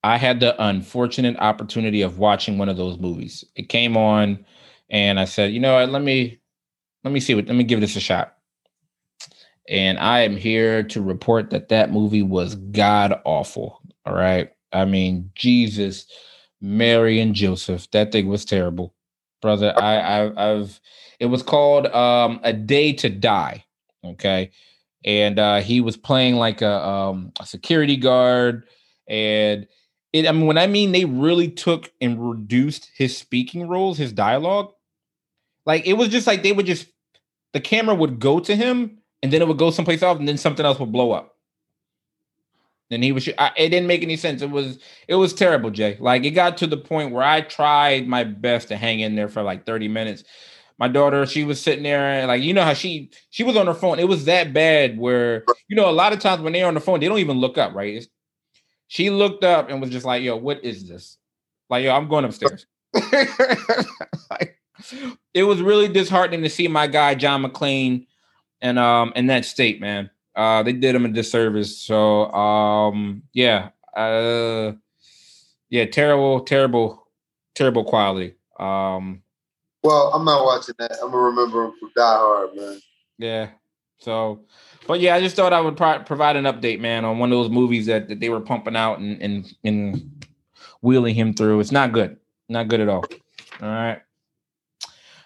I had the unfortunate opportunity of watching one of those movies. It came on, and I said, you know what, let me let me see what let me give this a shot. And I am here to report that that movie was god awful. All right. I mean, Jesus, Mary and Joseph. That thing was terrible, brother. I, I I've it was called um A Day to Die. Okay. And uh he was playing like a um a security guard and it, I mean, when I mean they really took and reduced his speaking roles, his dialogue, like it was just like they would just the camera would go to him and then it would go someplace else and then something else would blow up. And he was I, it didn't make any sense. It was it was terrible, Jay. Like it got to the point where I tried my best to hang in there for like 30 minutes. My daughter, she was sitting there and like you know how she she was on her phone. It was that bad where you know a lot of times when they're on the phone, they don't even look up, right? It's, she looked up and was just like, "Yo, what is this?" Like, "Yo, I'm going upstairs." like, it was really disheartening to see my guy John McClane and um in that state, man. Uh, they did him a disservice. So um, yeah, uh, yeah, terrible, terrible, terrible quality. Um, well, I'm not watching that. I'm gonna remember him from Die Hard, man. Yeah. So, but yeah, I just thought I would pro- provide an update, man, on one of those movies that, that they were pumping out and, and and wheeling him through. It's not good, not good at all. All right,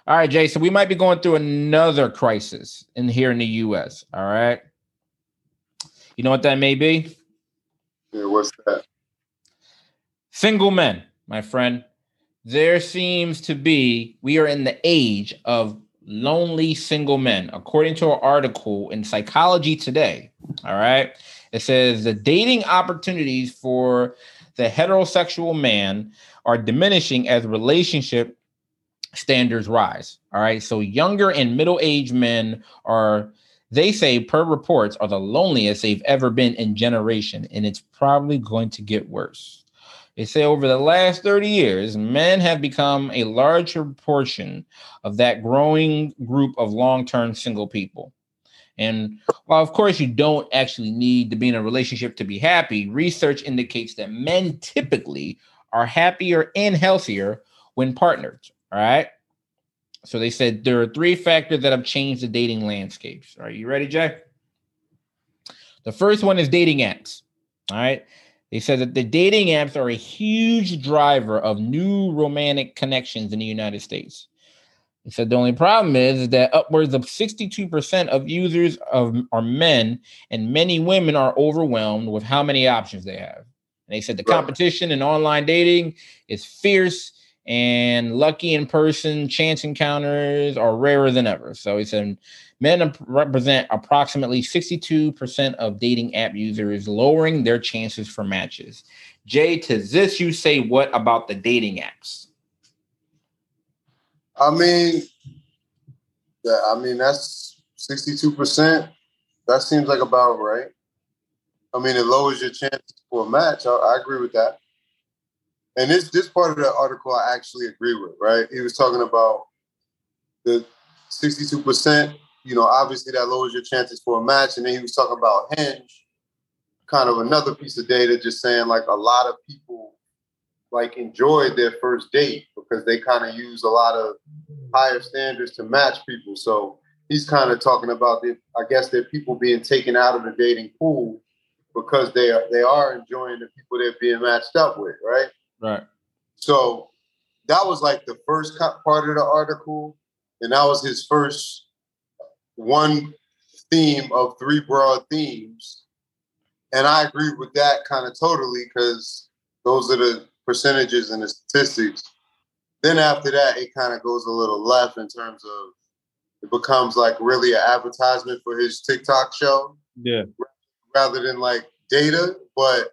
all right, Jason. We might be going through another crisis in here in the U.S. All right, you know what that may be? Yeah, what's that? Single men, my friend. There seems to be we are in the age of lonely single men, according to an article in Psychology Today. All right. It says the dating opportunities for the heterosexual man are diminishing as relationship standards rise. All right. So younger and middle aged men are, they say, per reports, are the loneliest they've ever been in generation. And it's probably going to get worse. They say over the last 30 years, men have become a larger portion of that growing group of long term single people. And while, of course, you don't actually need to be in a relationship to be happy, research indicates that men typically are happier and healthier when partnered. All right. So they said there are three factors that have changed the dating landscapes. Are you ready, Jay? The first one is dating apps. All right. They said that the dating apps are a huge driver of new romantic connections in the United States. They said the only problem is that upwards of 62% of users of, are men, and many women are overwhelmed with how many options they have. And they said the competition in online dating is fierce and lucky in person chance encounters are rarer than ever. So he said Men represent approximately 62% of dating app users, lowering their chances for matches. Jay, to this you say what about the dating apps? I mean, I mean that's 62%. That seems like about right. I mean, it lowers your chances for a match. I, I agree with that. And this this part of the article I actually agree with, right? He was talking about the 62% you know, obviously that lowers your chances for a match. And then he was talking about Hinge, kind of another piece of data, just saying like a lot of people like enjoyed their first date because they kind of use a lot of higher standards to match people. So he's kind of talking about the, I guess they're people being taken out of the dating pool because they are they are enjoying the people they're being matched up with, right? Right. So that was like the first part of the article, and that was his first one theme of three broad themes. And I agree with that kind of totally because those are the percentages and the statistics. Then after that, it kind of goes a little left in terms of it becomes like really an advertisement for his TikTok show. Yeah. Rather than like data, but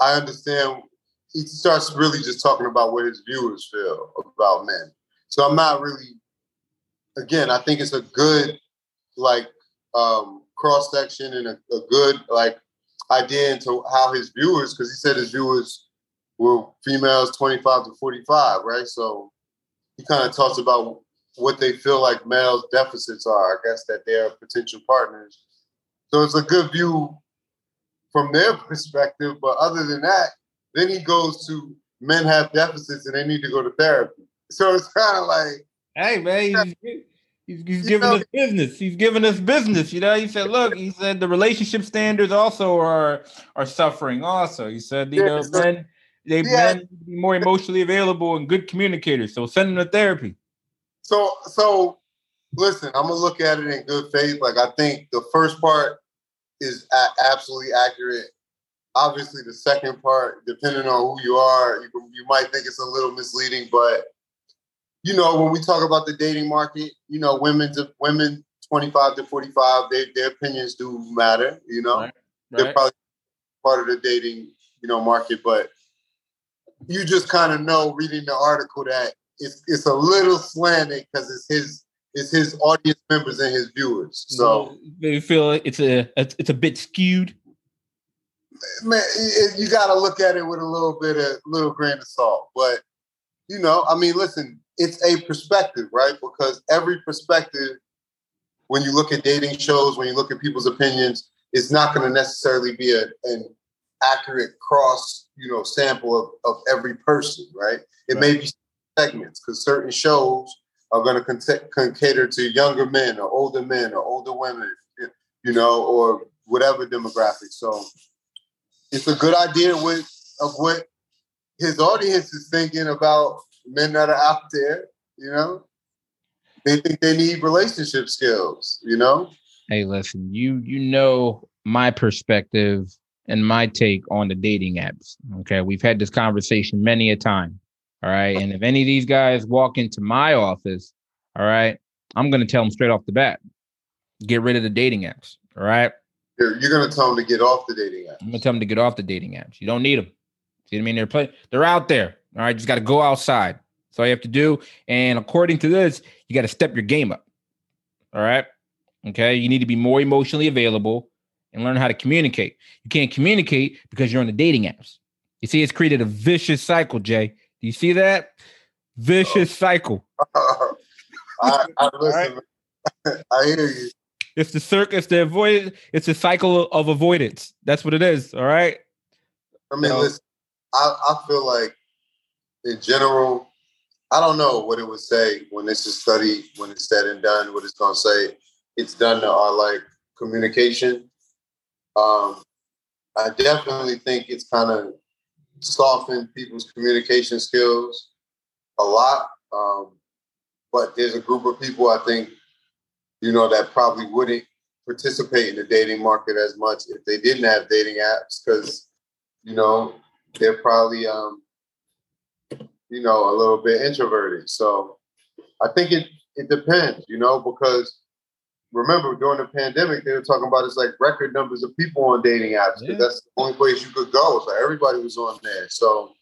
I understand he starts really just talking about what his viewers feel about men. So I'm not really again, I think it's a good like um cross section and a, a good like idea into how his viewers, because he said his viewers were females 25 to 45, right? So he kind of talks about what they feel like males' deficits are. I guess that they're potential partners. So it's a good view from their perspective. But other than that, then he goes to men have deficits and they need to go to therapy. So it's kind of like, hey man, he's, he's, he's giving know, us business. He's giving us business. You know, he said, look, he said the relationship standards also are are suffering. Also, he said, you yeah, know, so, men they yeah. men be more emotionally available and good communicators. So send them to therapy. So so listen, I'm gonna look at it in good faith. Like I think the first part is a- absolutely accurate. Obviously, the second part, depending on who you are, you, you might think it's a little misleading, but you know, when we talk about the dating market, you know, women's women 25 to 45, they, their opinions do matter, you know. Right. Right. They're probably part of the dating, you know, market, but you just kind of know reading the article that it's it's a little slanted because it's his it's his audience members and his viewers. So they feel it's a it's a bit skewed. Man, you got to look at it with a little bit of a little grain of salt. But you know, I mean, listen, it's a perspective, right? Because every perspective, when you look at dating shows, when you look at people's opinions, is not going to necessarily be a, an accurate cross, you know, sample of, of every person, right? It right. may be segments because certain shows are going to cater to younger men or older men or older women, you know, or whatever demographic. So it's a good idea with of what his audience is thinking about men that are out there, you know. They think they need relationship skills, you know. Hey, listen, you you know my perspective and my take on the dating apps. Okay. We've had this conversation many a time. All right. And if any of these guys walk into my office, all right, I'm to tell them straight off the bat get rid of the dating apps. All right. You're, you're going to tell them to get off the dating apps. I'm going to tell them to get off the dating apps. You don't need them. See what I mean? They're play, they're out there. All right. Just got to go outside. That's all you have to do. And according to this, you got to step your game up. All right. Okay. You need to be more emotionally available and learn how to communicate. You can't communicate because you're on the dating apps. You see, it's created a vicious cycle, Jay. Do you see that? Vicious oh. cycle. I, I listen. Right? I hear you. It's the circus, the avoid. It's a cycle of avoidance. That's what it is. All right. I mean, so, listen. I, I feel like, in general, I don't know what it would say when this is studied, when it's said and done. What it's going to say. It's done to our like communication um, I definitely think it's kind of softened people's communication skills a lot. Um, but there's a group of people I think, you know, that probably wouldn't participate in the dating market as much if they didn't have dating apps because, you know, they're probably, um, you know, a little bit introverted. So I think it it depends, you know, because remember during the pandemic, they were talking about it's like record numbers of people on dating apps because yeah. that's the only place you could go. So everybody was on there. So,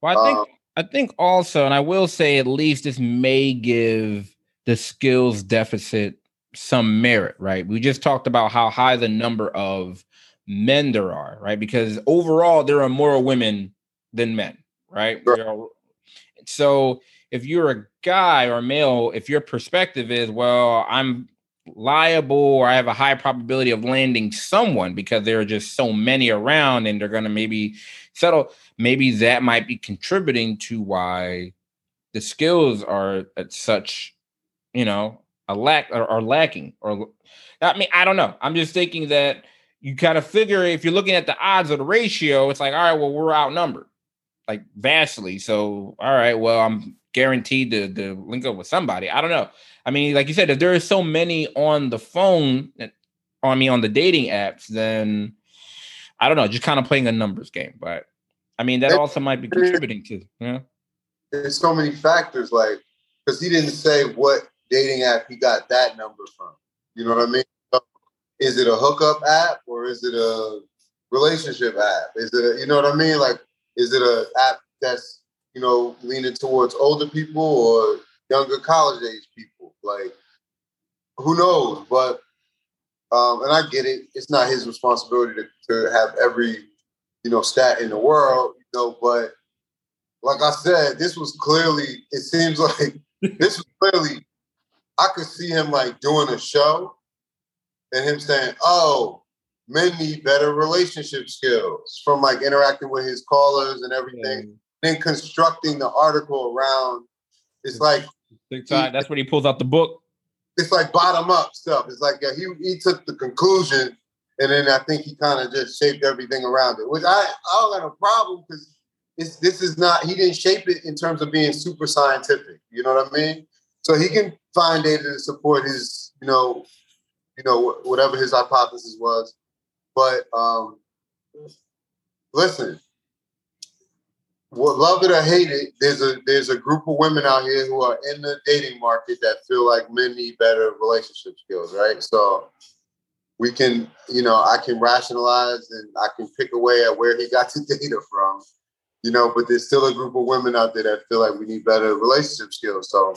well, I think um, I think also, and I will say at least this may give the skills deficit some merit, right? We just talked about how high the number of men there are, right? Because overall, there are more women than men, right? Sure. So if you're a guy or male, if your perspective is, well, I'm liable or I have a high probability of landing someone because there are just so many around and they're going to maybe settle. Maybe that might be contributing to why the skills are at such, you know, a lack or, or lacking. Or I mean, I don't know. I'm just thinking that you kind of figure if you're looking at the odds of the ratio, it's like, all right, well, we're outnumbered like vastly. So, all right, well, I'm guaranteed to, to link up with somebody. I don't know. I mean, like you said, if there are so many on the phone, eh, I mean, on the dating apps, then I don't know, just kind of playing a numbers game. But I mean, that also might be contributing to. Yeah. You know? There's so many factors, like because he didn't say what dating app he got that number from. You know what I mean? So is it a hookup app or is it a relationship app? Is it a, you know what I mean? Like, is it a app that's you know leaning towards older people or younger college age people? Like, who knows? But um, and I get it. It's not his responsibility to, to have every you know stat in the world, you know. But like I said, this was clearly. It seems like this was clearly. I could see him like doing a show, and him saying, "Oh, men need better relationship skills from like interacting with his callers and everything." Then constructing the article around. It's like that's when he pulls out the book it's like bottom up stuff. It's like yeah, he he took the conclusion, and then I think he kind of just shaped everything around it. Which I I don't have a problem because it's this is not he didn't shape it in terms of being super scientific. You know what I mean? So he can find data to support his you know you know whatever his hypothesis was, but um, listen, love it or hate it, there's a there's a group of women out here who are in the dating market that feel like men need better relationship skills, right? So we can, you know, I can rationalize and I can pick away at where he got the data from, you know, but there's still a group of women out there that feel like we need better relationship skills. So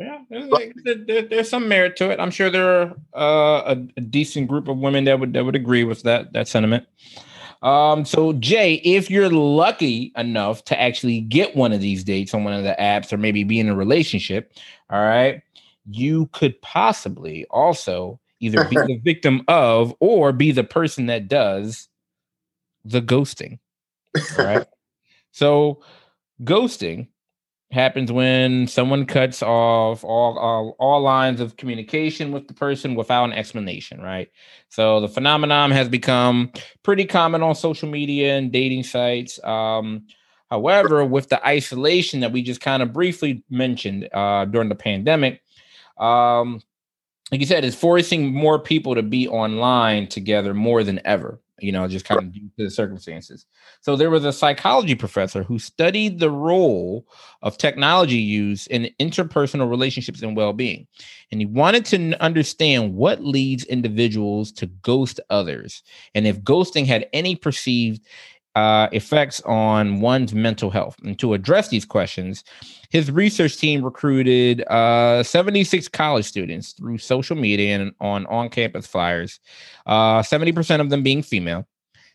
yeah, there's, there, there's some merit to it. I'm sure there are uh, a, a decent group of women that would that would agree with that that sentiment. Um, so Jay, if you're lucky enough to actually get one of these dates on one of the apps or maybe be in a relationship, all right, you could possibly also either be the victim of or be the person that does the ghosting. All right. so ghosting happens when someone cuts off all, all, all lines of communication with the person without an explanation right? So the phenomenon has become pretty common on social media and dating sites um, however with the isolation that we just kind of briefly mentioned uh, during the pandemic um, like you said it's forcing more people to be online together more than ever you know, just kind of due to the circumstances. So there was a psychology professor who studied the role of technology use in interpersonal relationships and well-being. And he wanted to understand what leads individuals to ghost others and if ghosting had any perceived uh, effects on one's mental health. And to address these questions, his research team recruited uh, 76 college students through social media and on on campus flyers, uh, 70% of them being female.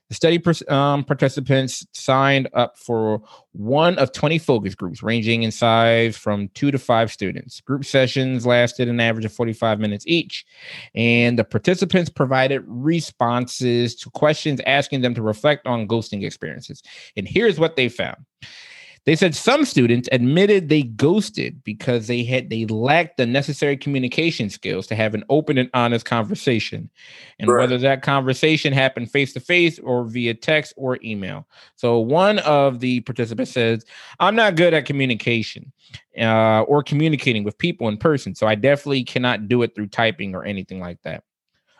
The study um, participants signed up for one of 20 focus groups, ranging in size from two to five students. Group sessions lasted an average of 45 minutes each, and the participants provided responses to questions asking them to reflect on ghosting experiences. And here's what they found they said some students admitted they ghosted because they had they lacked the necessary communication skills to have an open and honest conversation. And right. whether that conversation happened face to face or via text or email. So one of the participants says, "I'm not good at communication uh, or communicating with people in person, so I definitely cannot do it through typing or anything like that."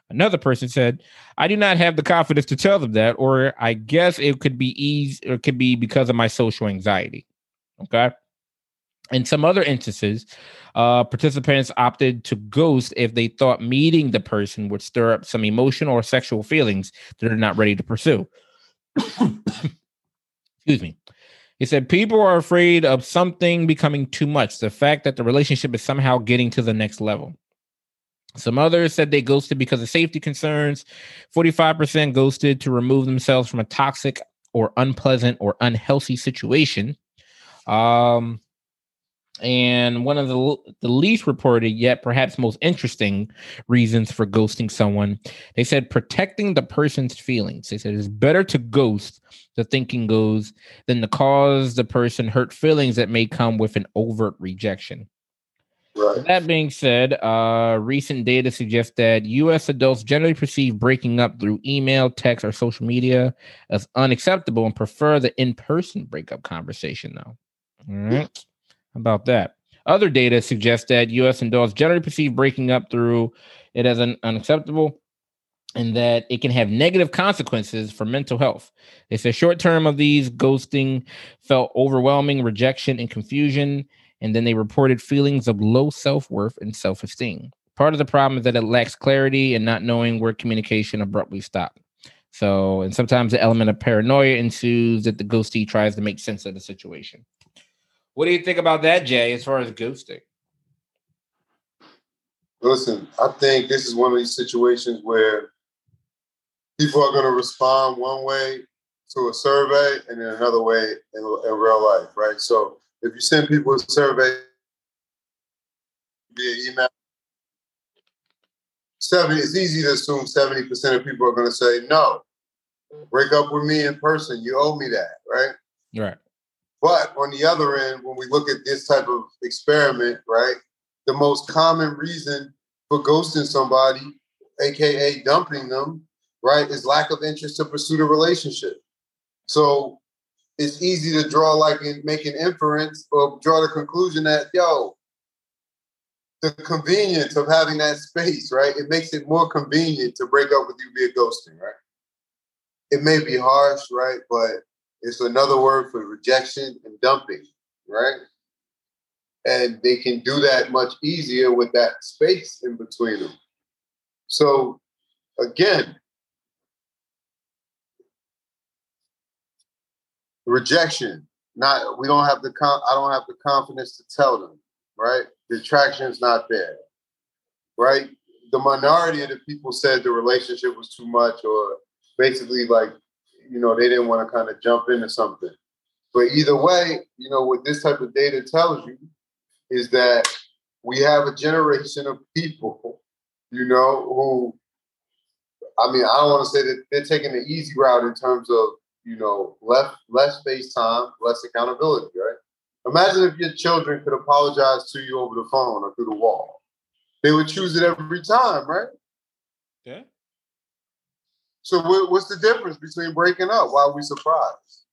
Another person said, I do not have the confidence to tell them that, or I guess it could be easy, or it could be because of my social anxiety. Okay. In some other instances, uh, participants opted to ghost if they thought meeting the person would stir up some emotional or sexual feelings that they're not ready to pursue. Excuse me. He said people are afraid of something becoming too much, the fact that the relationship is somehow getting to the next level. Some others said they ghosted because of safety concerns. 45% ghosted to remove themselves from a toxic or unpleasant or unhealthy situation. Um, and one of the, the least reported yet perhaps most interesting reasons for ghosting someone, they said protecting the person's feelings. They said it's better to ghost, the thinking goes, than to cause the person hurt feelings that may come with an overt rejection. Right. That being said, uh, recent data suggests that U.S. adults generally perceive breaking up through email, text, or social media as unacceptable and prefer the in-person breakup conversation. Though, all right, How about that. Other data suggests that U.S. adults generally perceive breaking up through it as an unacceptable and that it can have negative consequences for mental health. They said short term of these ghosting felt overwhelming rejection and confusion, and then they reported feelings of low self worth and self esteem. Part of the problem is that it lacks clarity and not knowing where communication abruptly stopped. So, and sometimes the element of paranoia ensues that the ghostee tries to make sense of the situation. What do you think about that, Jay, as far as ghosting? Listen, I think this is one of these situations where people are going to respond one way to a survey and then another way in, in real life, right? So if you send people a survey via email, 70, it's easy to assume 70% of people are going to say, no, break up with me in person. You owe me that, right? Right. But on the other end, when we look at this type of experiment, right, the most common reason for ghosting somebody, aka dumping them, right, is lack of interest to pursue the relationship. So it's easy to draw like and make an inference or draw the conclusion that yo, the convenience of having that space, right? It makes it more convenient to break up with you via ghosting, right? It may be harsh, right? But it's another word for rejection and dumping, right? And they can do that much easier with that space in between them. So again, rejection. Not we don't have the con- I don't have the confidence to tell them, right? The attraction's not there, right? The minority of the people said the relationship was too much, or basically like, you know, they didn't want to kind of jump into something. But either way, you know, what this type of data tells you is that we have a generation of people, you know, who I mean, I don't want to say that they're taking the easy route in terms of you know, less less face time, less accountability, right? Imagine if your children could apologize to you over the phone or through the wall. They would choose it every time, right? Yeah. So what's the difference between breaking up? Why are we surprised?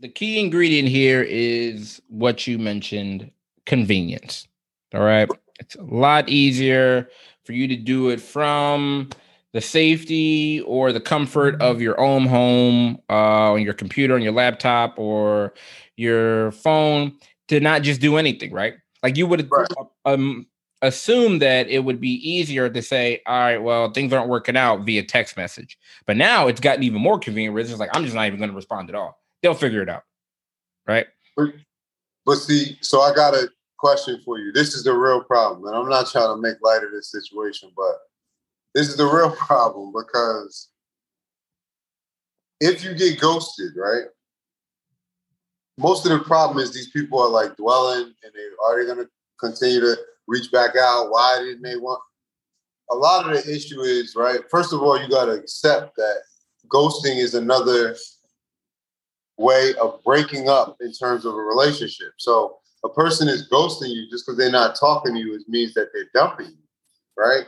The key ingredient here is what you mentioned, convenience. All right. It's a lot easier for you to do it from the safety or the comfort of your own home uh, on your computer, on your laptop, or your phone to not just do anything, right? Like you would right. um, assume that it would be easier to say, all right, well, things aren't working out via text message. But now it's gotten even more convenient. It's just like, I'm just not even going to respond at all. They'll figure it out. Right. But see, so I got a question for you. This is the real problem. And I'm not trying to make light of this situation, but this is the real problem because if you get ghosted, right? Most of the problem is these people are like dwelling and they are they gonna continue to reach back out? Why didn't they want a lot of the issue is, right? First of all, you gotta accept that ghosting is another way of breaking up in terms of a relationship. So a person is ghosting you just because they're not talking to you, it means that they're dumping you, right?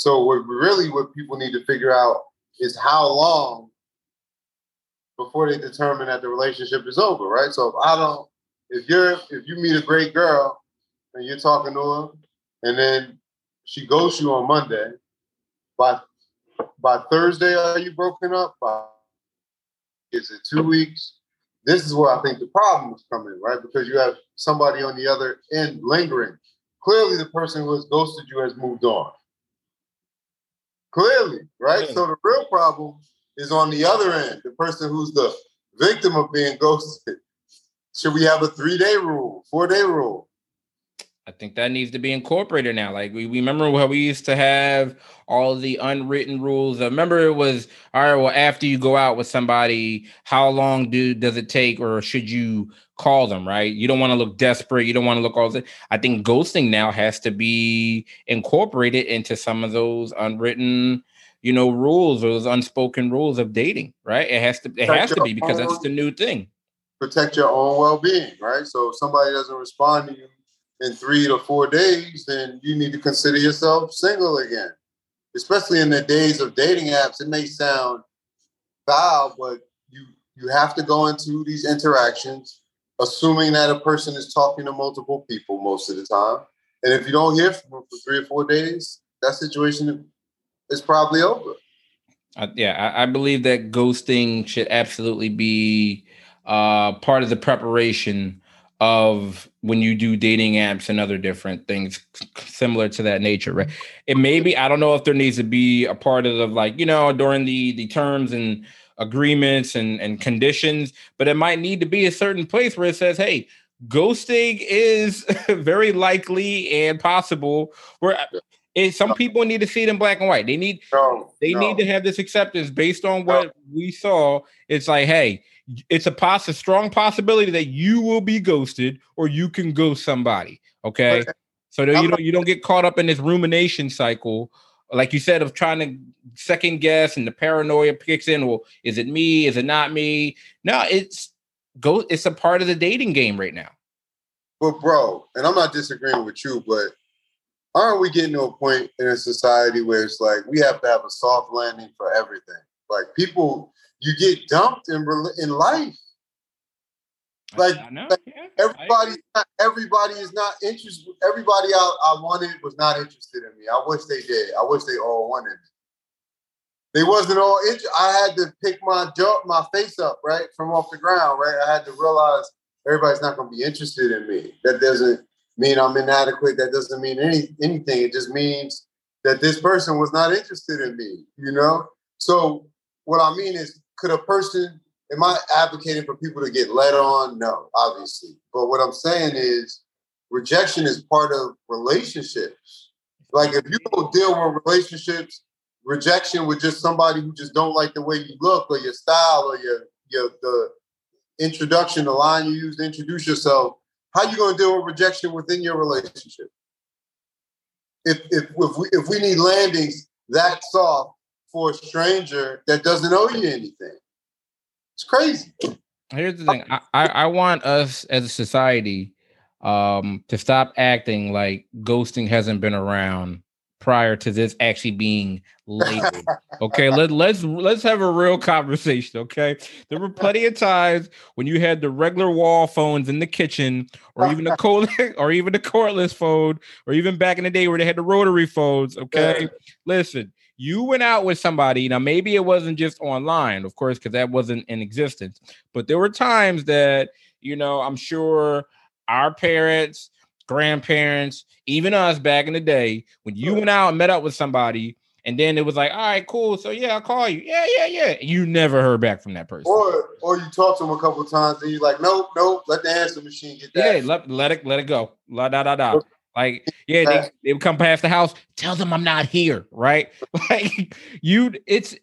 So what really what people need to figure out is how long before they determine that the relationship is over, right? So if I don't, if you're if you meet a great girl and you're talking to her, and then she goes you on Monday, by by Thursday are you broken up? By is it two weeks? This is where I think the problem is coming, right? Because you have somebody on the other end lingering. Clearly, the person who has ghosted you has moved on. Clearly, right? Yeah. So the real problem is on the other end, the person who's the victim of being ghosted. Should we have a three day rule, four day rule? I think that needs to be incorporated now. Like we, we remember how we used to have all the unwritten rules. I remember it was all right. Well, after you go out with somebody, how long do does it take, or should you call them? Right? You don't want to look desperate. You don't want to look all. This. I think ghosting now has to be incorporated into some of those unwritten, you know, rules or those unspoken rules of dating. Right? It has to. It has to be because that's the new thing. Protect your own well being. Right? So if somebody doesn't respond to you in three to four days, then you need to consider yourself single again. Especially in the days of dating apps, it may sound foul, but you you have to go into these interactions assuming that a person is talking to multiple people most of the time. And if you don't hear from them for three or four days, that situation is probably over. Uh, yeah, I, I, believe that ghosting should absolutely be uh, part of the preparation of when you do dating apps and other different things similar to that nature, right? It maybe I don't know if there needs to be a part of the like you know during the the terms and agreements and and conditions, but it might need to be a certain place where it says, hey, ghosting is very likely and possible. Where it, some people need to see it in black and white. They need no, they no. need to have this acceptance based on what no. we saw. It's like, hey, it's a poss- a strong possibility that you will be ghosted or you can ghost somebody. Okay. So that you don't you don't get caught up in this rumination cycle, like you said, of trying to second guess and the paranoia kicks in. Well, is it me? Is it not me? No, it's go. It's a part of the dating game right now. But bro, and I'm not disagreeing with you, but aren't we getting to a point in a society where it's like we have to have a soft landing for everything? Like people you get dumped in in life. Like, like yeah, everybody, not, everybody is not interested. Everybody I, I wanted was not interested in me. I wish they did. I wish they all wanted me. They wasn't all. interested. I had to pick my jaw, my face up right from off the ground. Right, I had to realize everybody's not going to be interested in me. That doesn't mean I'm inadequate. That doesn't mean any anything. It just means that this person was not interested in me. You know. So what I mean is could a person am I advocating for people to get led on? No, obviously. But what I'm saying is rejection is part of relationships. Like if you don't deal with relationships, rejection with just somebody who just don't like the way you look or your style or your your the introduction, the line you use to introduce yourself, how you going to deal with rejection within your relationship? If if if we, if we need landings that soft for a stranger that doesn't owe you anything. It's crazy. Here's the thing. I, I, I want us as a society um, to stop acting like ghosting hasn't been around prior to this actually being labeled. Okay, let, let's let's have a real conversation. Okay, there were plenty of times when you had the regular wall phones in the kitchen, or even the cold, or even the cordless phone, or even back in the day where they had the rotary phones. Okay, listen, you went out with somebody. Now, maybe it wasn't just online, of course, because that wasn't in existence. But there were times that, you know, I'm sure our parents, grandparents, even us back in the day, when you went out and met up with somebody, and then it was like, all right, cool. So yeah, I'll call you. Yeah, yeah, yeah. You never heard back from that person. Or or you talk to them a couple times and you're like, nope, nope, let the answer machine get that. Yeah, let, let it let it go. La da da da. Like, yeah, they, they would come past the house, tell them I'm not here, right? Like, you, it's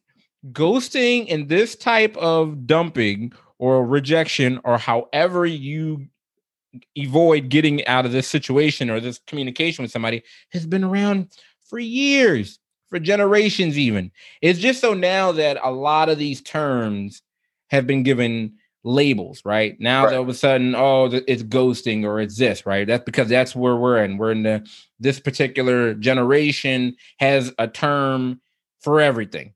ghosting and this type of dumping or rejection or however you avoid getting out of this situation or this communication with somebody has been around for years, for generations, even. It's just so now that a lot of these terms have been given labels, right? Now right. all of a sudden, oh, it's ghosting or it's this, right? That's because that's where we're in. We're in the this particular generation has a term for everything.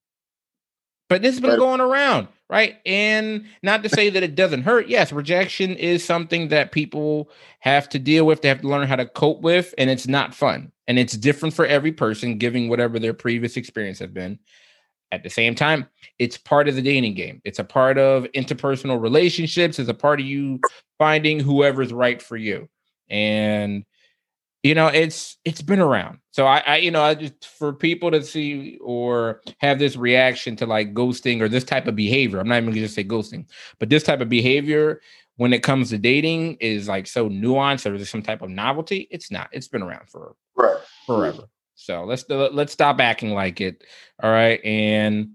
But this has been right. going around, right? And not to say that it doesn't hurt. Yes, rejection is something that people have to deal with, they have to learn how to cope with, and it's not fun. And it's different for every person, giving whatever their previous experience has been. At the same time, it's part of the dating game. It's a part of interpersonal relationships. It's a part of you finding whoever's right for you. And you know, it's it's been around. So I, I you know, I just for people to see or have this reaction to like ghosting or this type of behavior. I'm not even gonna say ghosting, but this type of behavior when it comes to dating is like so nuanced or there's some type of novelty. It's not. It's been around for right. forever. So let's let's stop acting like it. All right, and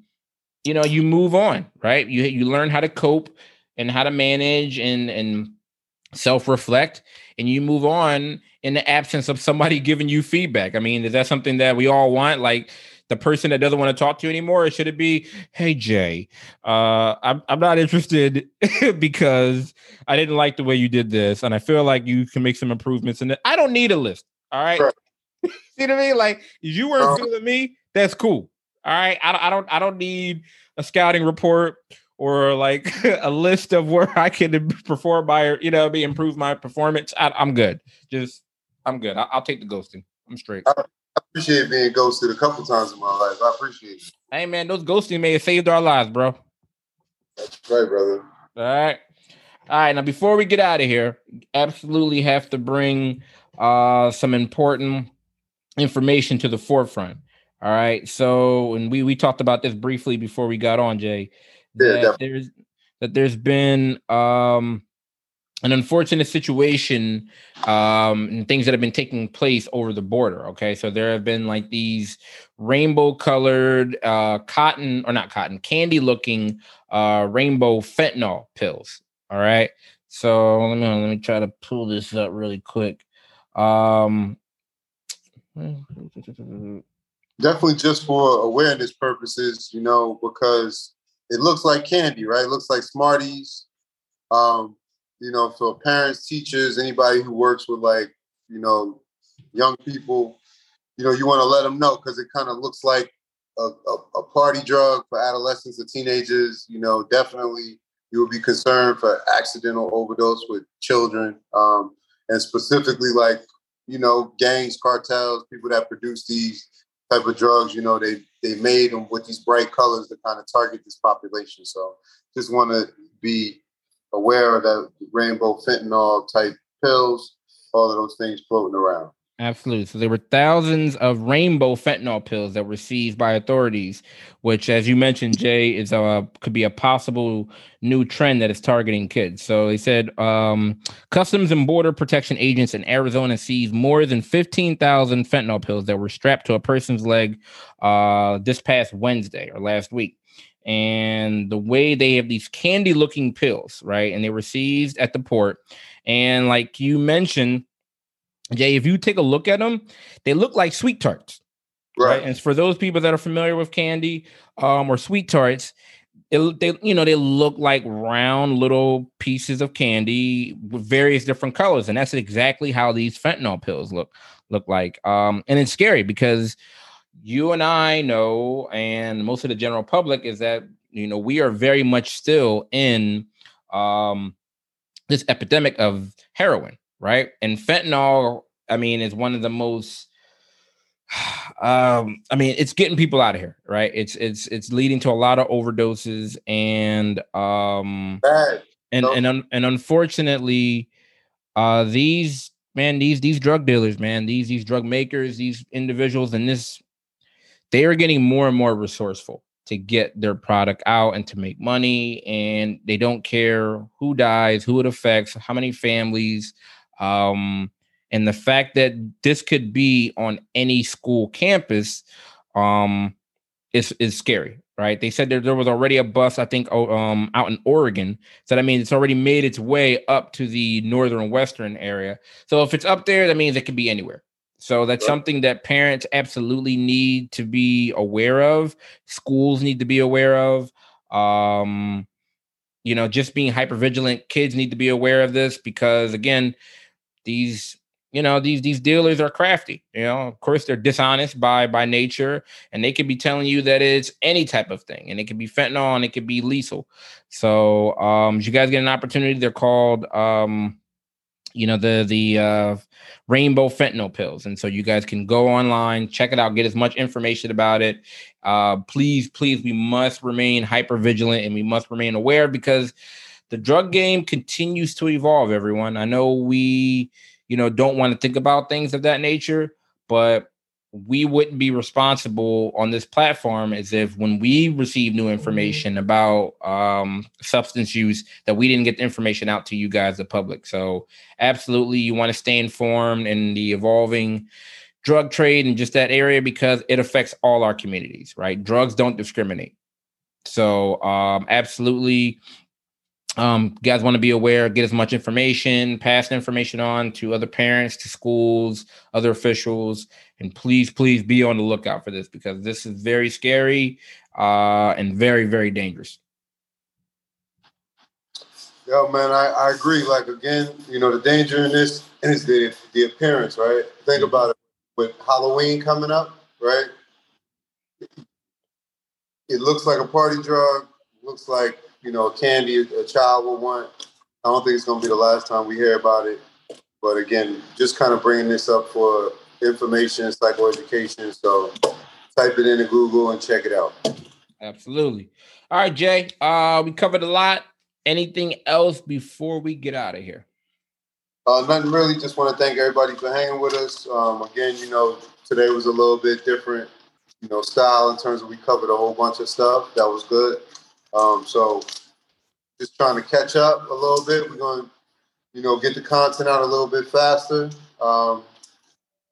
you know you move on. Right, you you learn how to cope and how to manage and and self reflect, and you move on in the absence of somebody giving you feedback. I mean, is that something that we all want? Like the person that doesn't want to talk to you anymore? Or should it be, hey Jay, uh, I'm I'm not interested because I didn't like the way you did this, and I feel like you can make some improvements. And I don't need a list. All right. Right. See what I mean? Like you weren't uh, feeling me, that's cool. All right. I don't I don't I don't need a scouting report or like a list of where I can perform my, you know, be improve my performance. I, am good. Just I'm good. I, will take the ghosting. I'm straight. I, appreciate being ghosted a couple times in my life. I appreciate it. Hey man, those ghosting may have saved our lives, bro. That's right, brother. All right. All right. Now, before we get out of here, absolutely have to bring uh some important information to the forefront. All right. So, and we we talked about this briefly before we got on, Jay. That yeah, there's that there's been um an unfortunate situation um and things that have been taking place over the border okay so there have been like these rainbow colored uh cotton or not cotton candy looking uh rainbow fentanyl pills all right so let me let me try to pull this up really quick um definitely just for awareness purposes you know because it looks like candy right it looks like smarties um you know, for parents, teachers, anybody who works with like, you know, young people, you know, you want to let them know because it kind of looks like a, a, a, party drug for adolescents or teenagers. You know, definitely you would be concerned for accidental overdose with children, um, and specifically like, you know, gangs, cartels, people that produce these type of drugs. You know, they they made them with these bright colors to kind of target this population. So just want to be aware of that rainbow fentanyl type pills, all of those things floating around. Absolutely. So there were thousands of rainbow fentanyl pills that were seized by authorities, which, as you mentioned, Jay, is a could be a possible new trend that is targeting kids. So they said um, Customs and Border Protection agents in Arizona seized more than fifteen thousand fentanyl pills that were strapped to a person's leg uh, this past Wednesday or last week and the way they have these candy looking pills, right? And they were seized at the port. And like you mentioned, Jay, if you take a look at them, they look like sweet tarts. Right. right? And for those people that are familiar with candy um, or sweet tarts, it, they you know they look like round little pieces of candy with various different colors, and that's exactly how these fentanyl pills look look like. Um, and it's scary because you and I know, and most of the general public, is that you know we are very much still in um, this epidemic of heroin, right? And fentanyl, I mean, is one of the most um i mean it's getting people out of here right it's it's it's leading to a lot of overdoses and um and and and, and unfortunately uh these man these these drug dealers man these these drug makers these individuals and this they are getting more and more resourceful to get their product out and to make money and they don't care who dies who it affects how many families um, and the fact that this could be on any school campus um, is is scary right they said there, there was already a bus i think um, out in oregon so that means it's already made its way up to the northern western area so if it's up there that means it could be anywhere so that's something that parents absolutely need to be aware of. Schools need to be aware of. Um, you know, just being hyper vigilant. Kids need to be aware of this because again, these you know these these dealers are crafty. You know, of course they're dishonest by by nature, and they could be telling you that it's any type of thing, and it could be fentanyl, and it could be lethal. So, um, you guys get an opportunity, they're called um you know the the uh, rainbow fentanyl pills and so you guys can go online check it out get as much information about it uh, please please we must remain hyper vigilant and we must remain aware because the drug game continues to evolve everyone. I know we you know don't want to think about things of that nature but we wouldn't be responsible on this platform as if when we receive new information about um, substance use that we didn't get the information out to you guys the public. So absolutely you want to stay informed in the evolving drug trade and just that area because it affects all our communities right? Drugs don't discriminate. So um, absolutely um, guys want to be aware, get as much information, pass information on to other parents, to schools, other officials, and please, please be on the lookout for this because this is very scary uh, and very, very dangerous. Yo, man, I, I agree. Like again, you know, the danger in this is the the appearance, right? Think mm-hmm. about it with Halloween coming up, right? It looks like a party drug, looks like you know, candy a child will want. I don't think it's going to be the last time we hear about it. But again, just kind of bringing this up for information, psychoeducation. So type it into Google and check it out. Absolutely. All right, Jay. Uh, we covered a lot. Anything else before we get out of here? Uh, nothing really. Just want to thank everybody for hanging with us. Um, again, you know, today was a little bit different, you know, style in terms of we covered a whole bunch of stuff. That was good. Um, so just trying to catch up a little bit. We're going to, you know, get the content out a little bit faster. Um,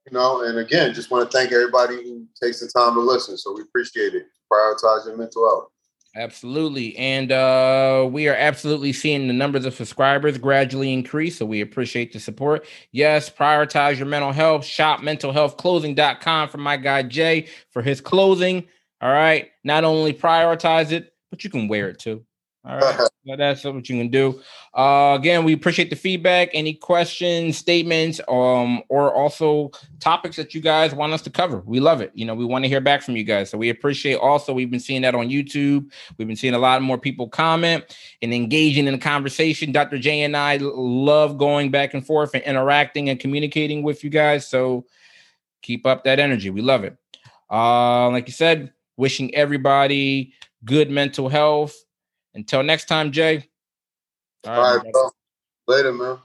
you know, and again, just want to thank everybody who takes the time to listen. So we appreciate it. Prioritize your mental health. Absolutely. And uh, we are absolutely seeing the numbers of subscribers gradually increase. So we appreciate the support. Yes, prioritize your mental health. Shop mentalhealthclothing.com for my guy Jay for his clothing. All right. Not only prioritize it, but you can wear it too. All right. so that's what you can do. Uh, again, we appreciate the feedback. Any questions, statements, um, or also topics that you guys want us to cover. We love it. You know, we want to hear back from you guys. So we appreciate also, we've been seeing that on YouTube. We've been seeing a lot more people comment and engaging in the conversation. Dr. J and I love going back and forth and interacting and communicating with you guys. So keep up that energy. We love it. Uh, like you said, wishing everybody good mental health until next time, Jay. All right, All right bro. Later, man.